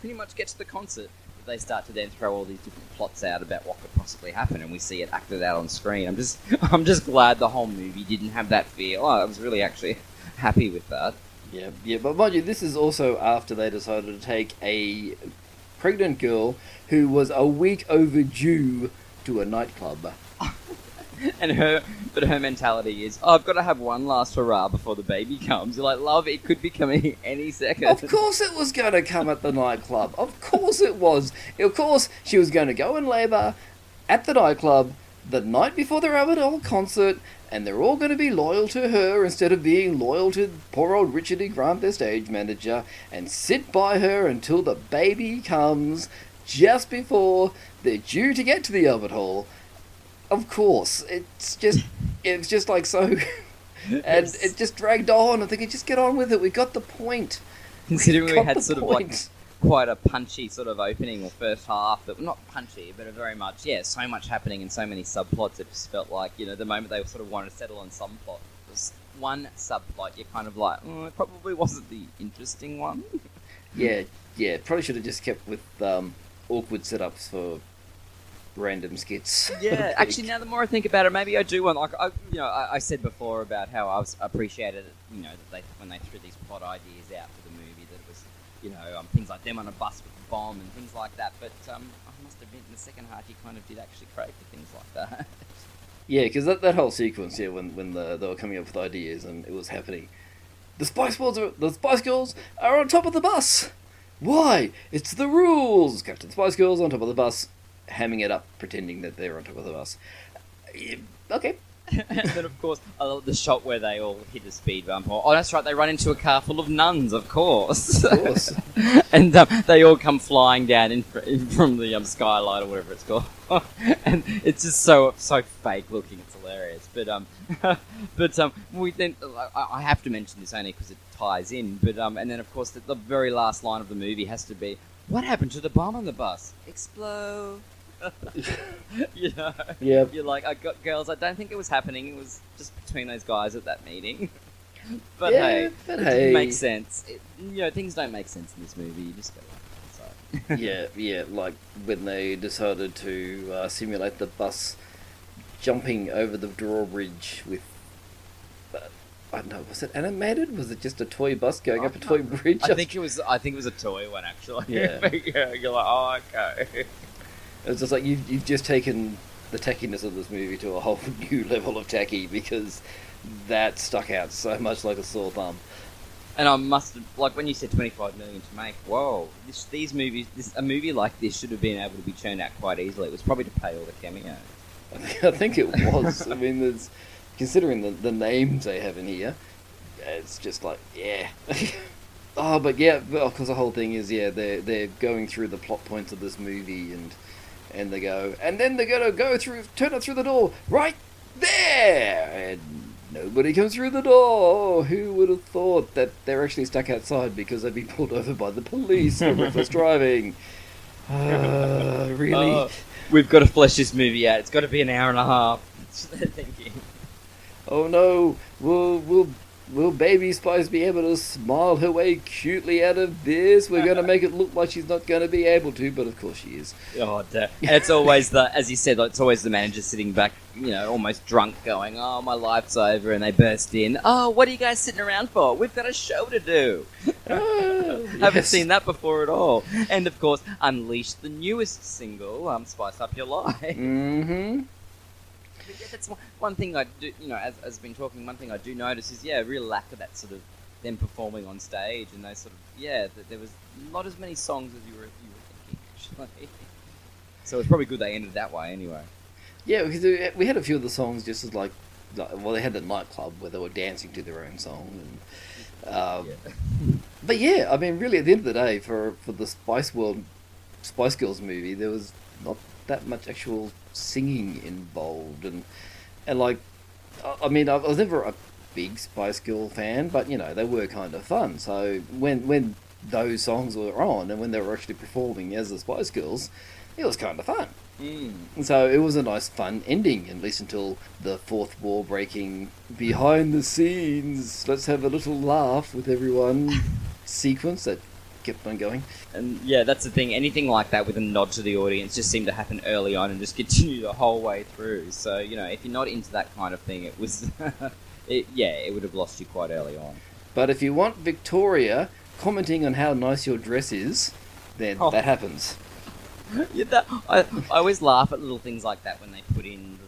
pretty much get to the concert. that They start to then throw all these different plots out about what could possibly happen, and we see it acted out on screen. I'm just, I'm just glad the whole movie didn't have that feel. I was really actually happy with that. Yeah, yeah, but mind you, this is also after they decided to take a pregnant girl who was a week overdue to a nightclub. And her, but her mentality is, oh, I've got to have one last hurrah before the baby comes. You're like, love, it could be coming any second. Of course it was going to come at the nightclub. Of course it was. Of course she was going to go in labour at the nightclub the night before the Albert Hall concert, and they're all going to be loyal to her instead of being loyal to poor old Richard E. Grant, their stage manager, and sit by her until the baby comes just before they're due to get to the Albert Hall. Of course, it's just it's just like so, and Yes. it just dragged on. I think just get on with it. We got the point. Considering we got had the sort of like point. Quite a punchy sort of opening or first half that not punchy but a very much yeah so much happening and so many subplots it just felt like you know the moment they sort of wanted to settle on some plot it was one subplot you're kind of like oh, it probably wasn't the interesting one Yeah, yeah. Probably should have just kept with um, awkward setups for random skits. yeah actually now the more I think about it maybe I do want like I, you know I, I said before about how I was appreciated you know that they when they threw these plot ideas out for the movie that it was you know um, things like them on a bus with a bomb and things like that but um, I must admit in the second half you kind of did actually crave for things like that Yeah, because that, that whole sequence, yeah, when when the, they were coming up with ideas and it was happening, the Spice Girls are the Spice Girls are on top of the bus. Why? It's the rules. Captain Spice Girls on top of the bus, hamming it up, pretending that they're on top of the bus. Okay. And then, of course, I love the shot where they all hit a speed bump. Or, Oh, that's right, they run into a car full of nuns, of course. Of course. and um, they all come flying down in, fr- in from the um, skylight or whatever it's called. and it's just so so fake looking. It's hilarious. But um, but um, we then I, I have to mention this only because it ties in. But um, and then of course the, the very last line of the movie has to be, "What happened to the bomb on the bus? Explode." you know, Yeah. you're like, I got girls. I don't think it was happening. It was just between those guys at that meeting. but Yeah, hey, but it hey. didn't make sense. It, you know, things don't make sense in this movie. You just go like, sorry. yeah, yeah, like when they decided to uh, simulate the bus jumping over the drawbridge with. Uh, I don't know. Was it animated? Was it just a toy bus going up a toy bridge? I think it was. I think it was a toy one actually. Yeah. yeah you're like, oh, okay. It was just like you've, you've just taken the tackiness of this movie to a whole new level of tacky because that stuck out so much like a sore thumb. And I must have, like when you said 25 million to make. Whoa, this, these movies, this a movie like this should have been able to be churned out quite easily. It was probably to pay all the cameos. I think, I think it was. I mean, there's considering the, the names they have in here, it's just like yeah. oh, but yeah, well, because the whole thing is yeah, they're they're going through the plot points of this movie and and they go and then they're gonna go through, turn it through the door right there, and nobody comes through the door. Who would have thought that they're actually stuck outside because they've been pulled over by the police for reckless driving? Uh, really? Oh, we've got to flesh this movie out. It's got to be an hour and a half. That's what they're thinking. Oh no, we'll will will baby Spice be able to smile her way cutely out of this? We're gonna make it look like she's not gonna be able to, but of course she is. Oh. And it's always the, as you said, it's always the manager sitting back, you know, almost drunk, going, "Oh, my life's over," and they burst in. Oh, what are you guys sitting around for? We've got a show to do. Ah, Haven't seen that before at all. And of course, unleash the newest single, um, "Spice Up Your Life." Mm-hmm. That's one, one thing I do, you know, as, as I've been talking, one thing I do notice is, yeah, a real lack of that sort of them performing on stage and those sort of, yeah, that there was not as many songs as you were, you were thinking, actually. so it's probably good they ended that way anyway. Yeah, because we- we had a few of the songs just as like, like well, they had the nightclub where they were dancing to their own song, and um, Yeah. but yeah, I mean, really, at the end of the day, for for the Spice World, Spice Girls movie, there was not that much actual singing involved, and and like, I, mean, I was never a big Spice Girl fan, but you know, they were kind of fun. So when when those songs were on, and when they were actually performing as the Spice Girls, it was kind of fun. Mm. So it was a nice, fun ending, at least until the fourth wall breaking behind the scenes. Let's have a little laugh with everyone sequence that kept on going. And yeah, that's the thing. Anything like that with a nod to the audience just seemed to happen early on and just continue the whole way through. So you know, if you're not into that kind of thing, it was, it, yeah, it would have lost you quite early on. But if you want Victoria commenting on how nice your dress is, then Oh. that happens. Yeah, that, I, I always laugh at little things like that when they put in little, you know,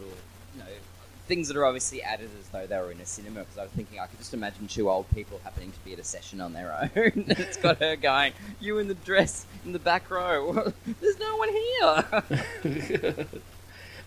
things that are obviously added as though they were in a cinema. Because I was thinking I could just imagine two old people happening to be at a session on their own. and it's got her going, "You in the dress in the back row. There's no one here."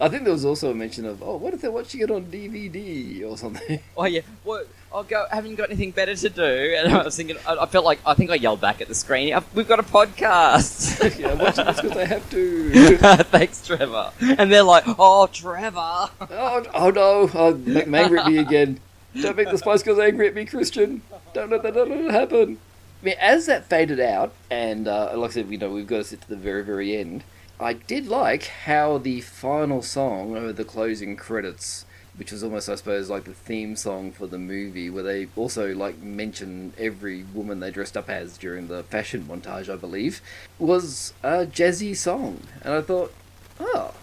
I think there was also a mention of, oh, what if they're watching it on DVD or something? oh yeah, what? I'll go. Haven't got anything better to do? And I was thinking, I, I felt like I think I yelled back at the screen. We've got a podcast. yeah, watching this because I have to. Thanks, Trevor. And they're like, "Oh, Trevor." Oh, oh no! Oh, make them angry at me again. Don't make the Spice Girls angry at me, Christian. Don't let that, it happen. I mean, as that faded out, and uh, like I said, you know, we've got to sit to the very, very end. I did like how the final song over the closing credits, which was almost, I suppose, like the theme song for the movie, where they also like mention every woman they dressed up as during the fashion montage, I believe, was a jazzy song, and I thought, oh,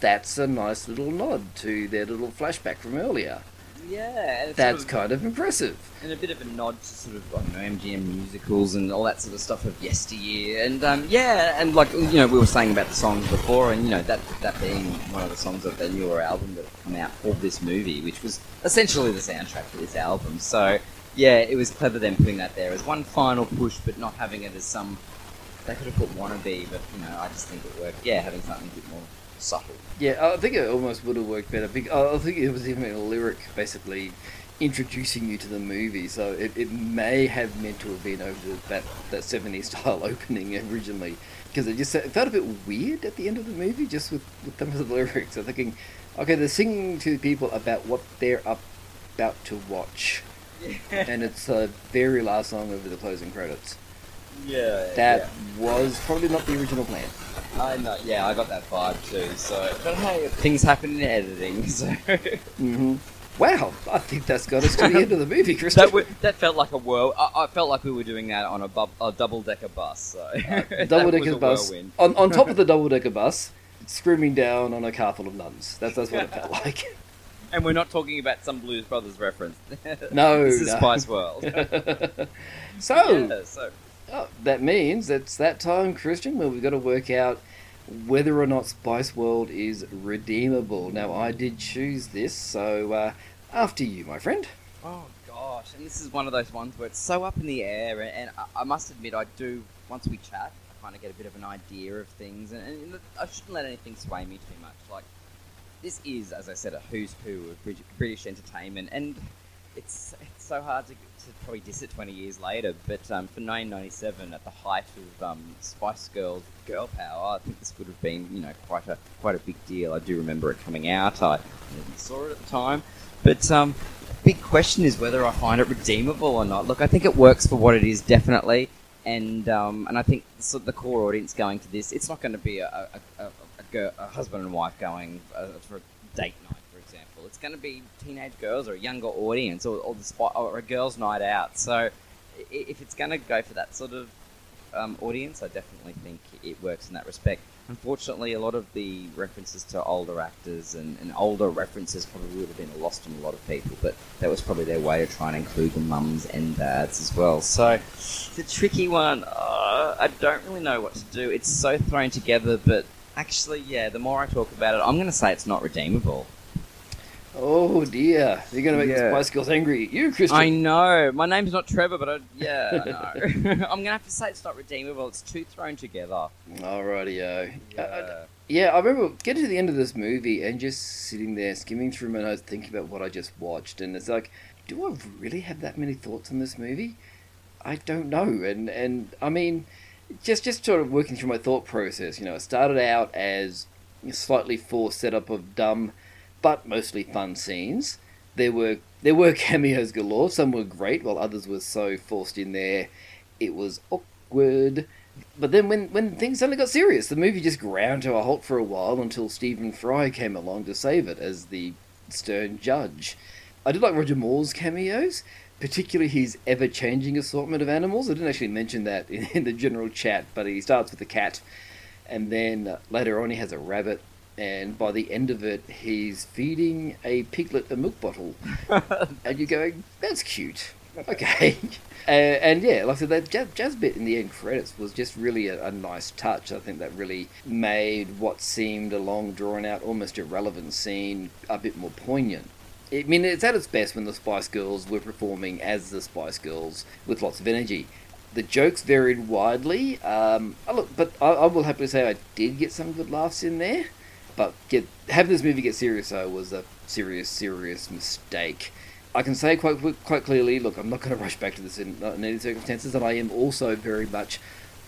that's a nice little nod to their little flashback from earlier. Yeah, That's sort of- kind of impressive. and a bit of a nod to sort of I don't know MGM musicals and all that sort of stuff of yesteryear, and um, yeah, and like you know we were saying about the songs before, and you know that that being one of the songs of the newer album that come out for this movie, which was essentially the soundtrack for this album. So yeah, it was clever them putting that there as one final push, but not having it as some. They could have put wannabe, but you know I just think it worked. Yeah, having something a bit more subtle. Yeah, I think it almost would have worked better. I think it was even a lyric basically introducing you to the movie, so it, it may have meant to have been over that, that 70s style opening originally. Because it just it felt a bit weird at the end of the movie, just with, with some of the lyrics. I'm thinking, okay, they're singing to people about what they're up, about to watch. and it's the very last song over the closing credits. Yeah, That was probably not the original plan. I know. Yeah, I got that vibe too. So, but hey, things happen in editing. So hmm Wow, I think that's got us to the end of the movie, Christian. that w- that felt like a whirl. I, I felt like we were doing that on a, bub- a double decker bus. So That double-decker bus on, on top of the double decker bus, screaming down on a car full of nuns. That's that's what it felt like. and we're not talking about some Blues Brothers reference. No, this is no. Spice World. so yeah, so that means it's that time, Christian, where we've got to work out whether or not Spice World is redeemable. Now, I did choose this, so uh, after you, my friend. Oh gosh, and this is one of those ones where it's so up in the air, and, I, must admit, I do. Once we chat, I kind of get a bit of an idea of things, and, I shouldn't let anything sway me too much. Like this is, as I said, a who's who of British entertainment, and it's it's so hard to probably diss it 20 years later. But um, for 1997, at the height of um, Spice Girls girl power, I think this would have been you know quite a quite a big deal. I do remember it coming out. I saw it at the time, but um, big question is whether I find it redeemable or not. Look, I think it works for what it is, definitely, and um, and I think the core audience going to this, it's not going to be a a, a, a, girl, a husband and wife going uh, for a date night. It's going to be teenage girls or a younger audience, or or, the or a girls' night out. So if it's going to go for that sort of um, audience, I definitely think it works in that respect. Unfortunately, a lot of the references to older actors and, and older references probably would have been lost on a lot of people, but that was probably their way of trying to include the mums and dads as well. So it's a tricky one. Uh, I don't really know what to do. It's so thrown together, but actually, yeah, the more I talk about it, I'm going to say it's not redeemable. Oh dear, you're going to make the Yeah. Spice Girls angry you, Christian. I know. My name's not Trevor, but I, yeah, I know. I'm going to have to say it's not redeemable. It's too thrown together. Alrighty-o. Uh, Yeah. Yeah, I remember getting to the end of this movie and just sitting there skimming through my notes, thinking about what I just watched, and it's like, do I really have that many thoughts on this movie? I don't know, and and I mean, just just sort of working through my thought process. You know, it started out as a slightly forced setup of dumb, but mostly fun scenes. There were there were cameos galore. Some were great, while others were so forced in there, it was awkward. But then when, when things suddenly got serious, the movie just ground to a halt for a while until Stephen Fry came along to save it as the stern judge. I did like Roger Moore's cameos, particularly his ever changing assortment of animals. I didn't actually mention that in, in the general chat, but he starts with a cat, and then later on he has a rabbit, and by the end of it, he's feeding a piglet a milk bottle. and you're going, that's cute. okay. Uh, and yeah, like I said, that jazz, jazz bit in the end credits was just really a, a nice touch. I think that really made what seemed a long, drawn out, almost irrelevant scene a bit more poignant. I mean, it's at its best when the Spice Girls were performing as the Spice Girls with lots of energy. The jokes varied widely. Um, I look, but I, I will happily say I did get some good laughs in there. But get having this movie get serious though was a serious, serious mistake. I can say quite quite clearly. Look, I'm not going to rush back to this in, in any circumstances, and I am also very much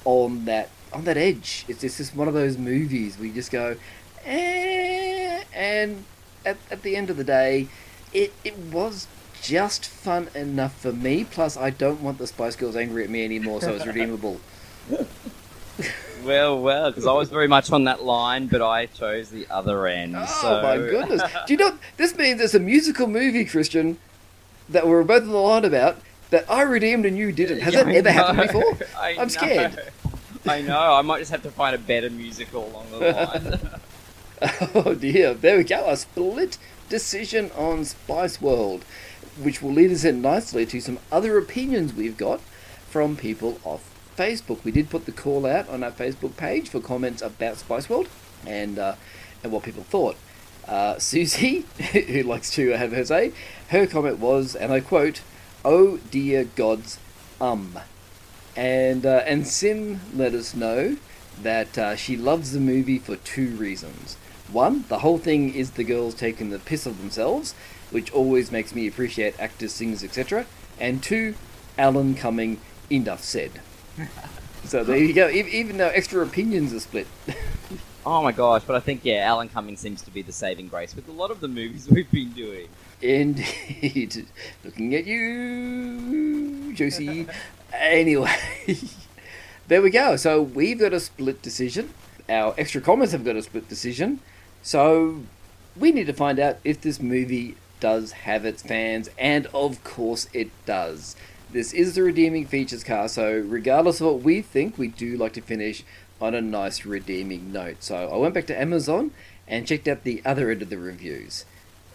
on that on that edge. It's, it's just one of those movies where you just go, eh, and at, at the end of the day, it it was just fun enough for me. Plus, I don't want the Spice Girls angry at me anymore, so it's redeemable. Well, well, because I was very much on that line, but I chose the other end. Oh so... my goodness! Do you know this means it's a musical movie, Christian, that we're both on the line about that I redeemed and you didn't. Has Yeah, that I ever happened before? I I'm know. scared. I know. I might just have to find a better musical along the line. Oh dear, there we go. A split decision on Spice World, which will lead us in nicely to some other opinions we've got from people off Facebook. We did put the call out on our Facebook page for comments about Spice World and uh, and what people thought. Uh, Susie, who likes to have her say, her comment was, and I quote, "Oh dear gods, um." And uh, and Sim let us know that uh, she loves the movie for two reasons. One, the whole thing is the girls taking the piss of themselves, which always makes me appreciate actors, singers, etc. And two, Alan Cumming. Enough said. so there you go. Even though extra opinions are split. oh my gosh! But I think yeah, Alan Cumming seems to be the saving grace with a lot of the movies we've been doing. Indeed. Looking at you, Josie. anyway, there we go. So we've got a split decision. Our extra comments have got a split decision. So we need to find out if this movie does have its fans, and of course it does. This is the redeeming features car, so regardless of what we think, we do like to finish on a nice redeeming note. So I went back to Amazon and checked out the other end of the reviews.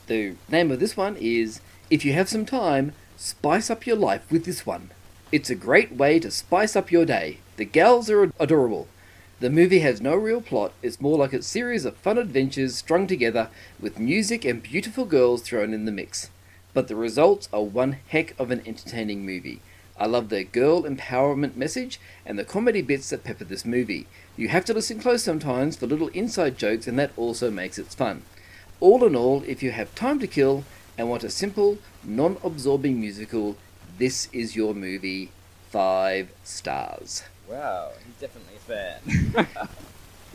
The name of this one is If You Have Some Time, Spice Up Your Life with This One. It's a great way to spice up your day. The gals are adorable. The movie has no real plot, it's more like a series of fun adventures strung together with music and beautiful girls thrown in the mix. But the results are one heck of an entertaining movie. I love the girl empowerment message and the comedy bits that pepper this movie. You have to listen close sometimes for little inside jokes, and that also makes it fun. All in all, if you have time to kill and want a simple, non absorbing musical, this is your movie. Five stars. Wow, he's definitely a fan.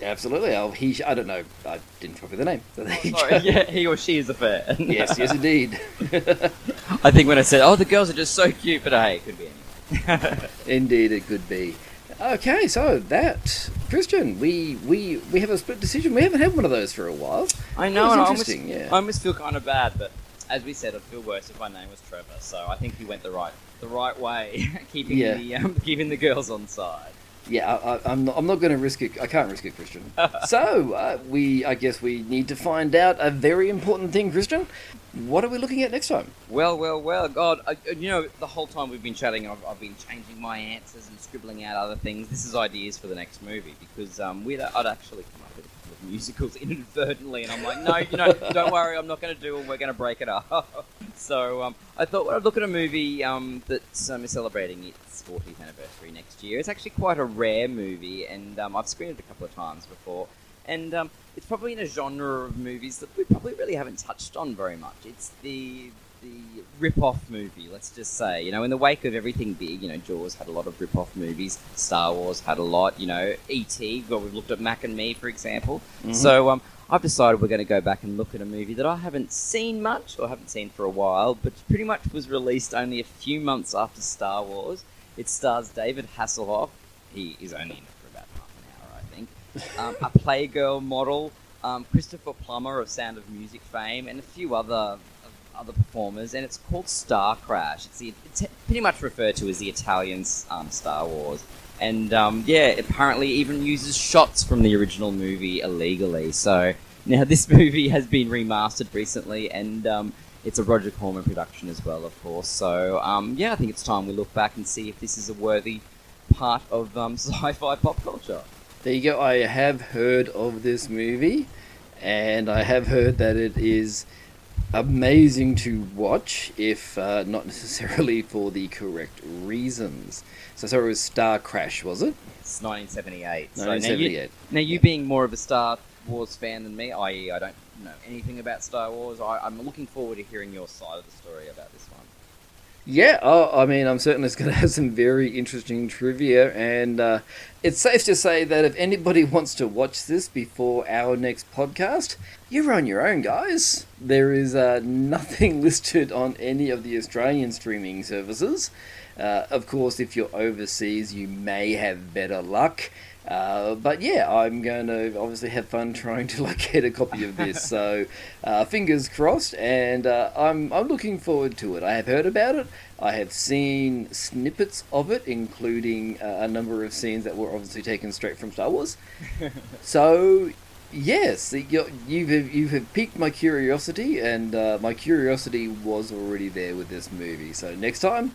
Absolutely. Oh, he, I don't know. I didn't copy the name. So there you Sorry, go. yeah, he or she is a fan. Yes, yes, indeed. I think when I said, "Oh, the girls are just so cute," but hey, it could be anyone. indeed, it could be. Okay, so that Christian, we we we have a split decision. We haven't had one of those for a while. I know, and I almost, interesting, yeah. I almost feel kind of bad, but as we said, I'd feel worse if my name was Trevor. So I think he went the right the right way, keeping Yeah. the um, keeping the girls on side. Yeah, I, I'm not. I'm not going to risk it. I can't risk it, Christian. so uh, we, I guess, we need to find out a very important thing, Christian. What are we looking at next time? Well, well, well, God, I, you know, the whole time we've been chatting, I've, I've been changing my answers and scribbling out other things. This is ideas for the next movie because um, we'd, I'd actually come up with a couple of musicals inadvertently, and I'm like, no, you know, don't worry, I'm not going to do them. We're going to break it up. so um, I thought I'd look at a movie um, that um, celebrating its 40th anniversary next year. It's actually quite a rare movie, and um, I've screened it a couple of times before. And um, it's probably in a genre of movies that we probably really haven't touched on very much. It's the the rip-off movie, let's just say. You know, in the wake of everything big, you know, Jaws had a lot of rip-off movies. Star Wars had a lot. You know, E.T. Well, we've looked at Mac and Me, for example. So um, I've decided we're going to go back and look at a movie that I haven't seen much or haven't seen for a while, but pretty much was released only a few months after Star Wars. It stars David Hasselhoff. He is only in it for about half an hour, I think. Um, a Playgirl model, um, Christopher Plummer of Sound of Music fame, and a few other other performers. And it's called Star Crash. It's, the, it's pretty much referred to as the Italian um, Star Wars. And um, yeah, apparently even uses shots from the original movie illegally. So now this movie has been remastered recently, and um, it's a Roger Corman production as well, of course. So um, yeah, I think it's time we look back and see if this is a worthy part of um, sci-fi pop culture. There you go. I have heard of this movie, and I have heard that it is amazing to watch, if uh, not necessarily for the correct reasons. So, sorry, it was Star Crash, was it? It's 1978. So now you, 1978. now you being more of a Star Wars fan than me, i.e., I don't know anything about Star Wars. I, I'm looking forward to hearing your side of the story about this one. Yeah, oh, I mean, I'm certain it's going to have some very interesting trivia, and uh, it's safe to say that if anybody wants to watch this before our next podcast, you're on your own, guys. There is uh, nothing listed on any of the Australian streaming services. Uh, of course, if you're overseas, you may have better luck. Uh, but yeah, I'm going to obviously have fun trying to like get a copy of this. so uh, fingers crossed, and uh, I'm I'm looking forward to it. I have heard about it. I have seen snippets of it, including uh, a number of scenes that were obviously taken straight from Star Wars. so yes, you you've you've piqued my curiosity, and uh, my curiosity was already there with this movie. So next time.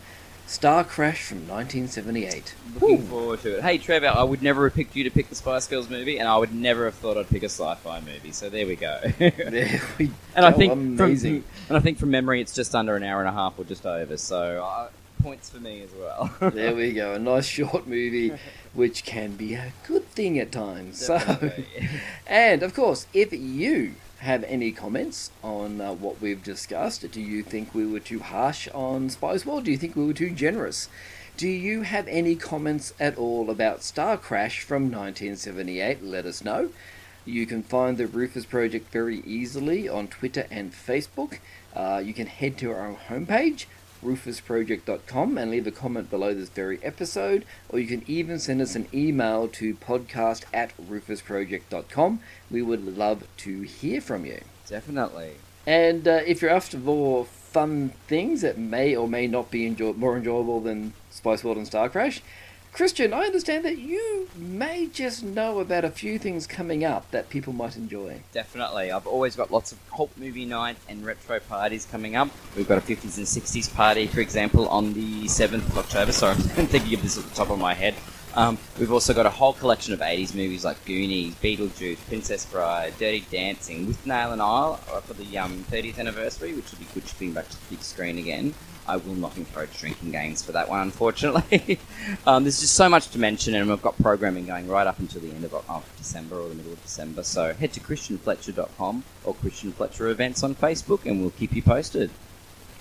Star Crash from 1978. Looking forward to it. Hey, Trevor, I would never have picked you to pick the Spice Girls movie, and I would never have thought I'd pick a sci-fi movie. So there we go. There we And I think amazing. From, and I think from memory, it's just under an hour and a half or just over. So uh, points for me as well. there we go. A nice short movie, which can be a good thing at times. So, and of course, if you have any comments on uh, what we've discussed, do you think we were too harsh on Spice World? Do you think we were too generous? Do you have any comments at all about Star Crash from 1978? Let us know. You can find the Rufus Project very easily on Twitter and Facebook. Uh, you can head to our homepage, rufusproject.com, and leave a comment below this very episode, or you can even send us an email to podcast at rufusproject.com. We would love to hear from you. Definitely. And uh, if you're after more fun things that may or may not be enjoy- more enjoyable than Spice World and Star Crash, Christian, I understand that you may just know about a few things coming up that people might enjoy. Definitely. I've always got lots of cult movie nights and retro parties coming up. We've got a 50s and 60s party, for example, on the 7th of October. Sorry, I'm thinking of this at the top of my head. Um, we've also got a whole collection of 80s movies like Goonies, Beetlejuice, Princess Bride, Dirty Dancing, Withnail and I uh, for the um, 30th anniversary, which will be good to bring back to the big screen again. I will not encourage drinking games for that one, unfortunately. um, there's just so much to mention, and we've got programming going right up until the end of, of December or the middle of December. So head to christianfletcher.com or Christian Fletcher Events on Facebook, and we'll keep you posted.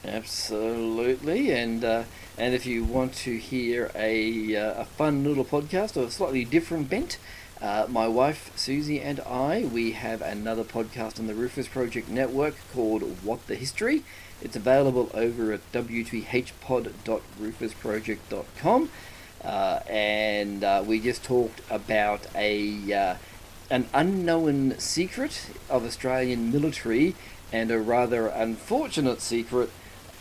Absolutely, and uh, and if you want to hear a uh, a fun little podcast or a slightly different bent, uh, my wife Susie and I we have another podcast on the Rufus Project Network called What the History. It's available over at wthpod.rufusproject.com, uh, and uh, we just talked about a uh, an unknown secret of Australian military and a rather unfortunate secret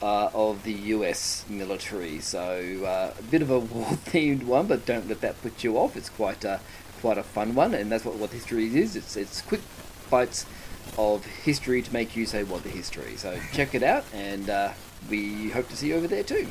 uh, of the US military. So uh, a bit of a war-themed one, but don't let that put you off. It's quite a quite a fun one, and that's what what history is. It's it's quick bites of history to make you say what the history. So check it out, and uh, we hope to see you over there too.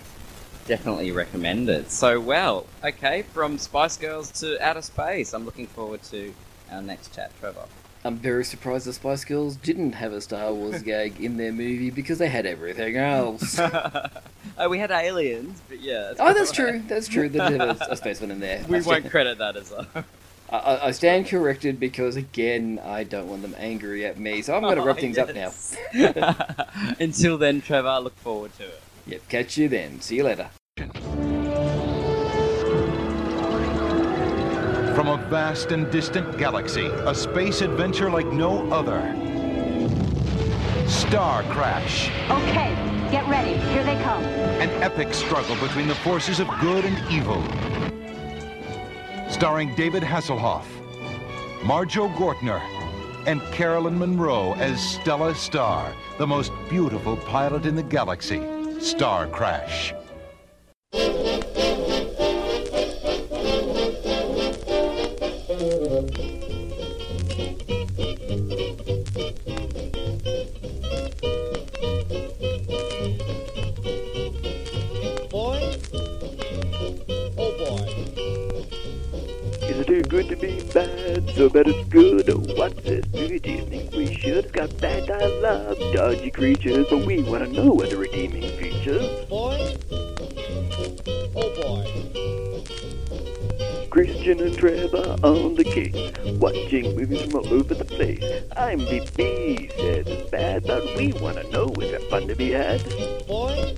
Definitely recommend it. So, well, okay, from Spice Girls to outer space, I'm looking forward to our next chat, Trevor. I'm very surprised the Spice Girls didn't have a Star Wars gag in their movie because they had everything else. oh, we had aliens, but yeah. Oh, that's true. That's true. They did have a, a space one in there. We I won't stand, credit that as a. I- I, I stand corrected because again, I don't want them angry at me, so I'm going to wrap Oh, things up now. now. Until then, Trevor, I look forward to it. Yep. Catch you then. See you later. From a vast and distant galaxy, a space adventure like no other. Star Crash, Okay, get ready. Here they come. an epic struggle between the forces of good and evil. Starring David Hasselhoff, Marjoe Gortner, and Caroline Munro as Stella Star, the most beautiful pilot in the galaxy. Star Crash. Good to be bad, so bad it's good. What's this movie do you think we should? Got bad dialogue, dodgy creatures, but we want to know what the redeeming features. Boy. Oh boy. Christian and Trevor on the case, watching movies from all over the place. IMDb says it's bad, but we want to know is there fun to be had? Boy.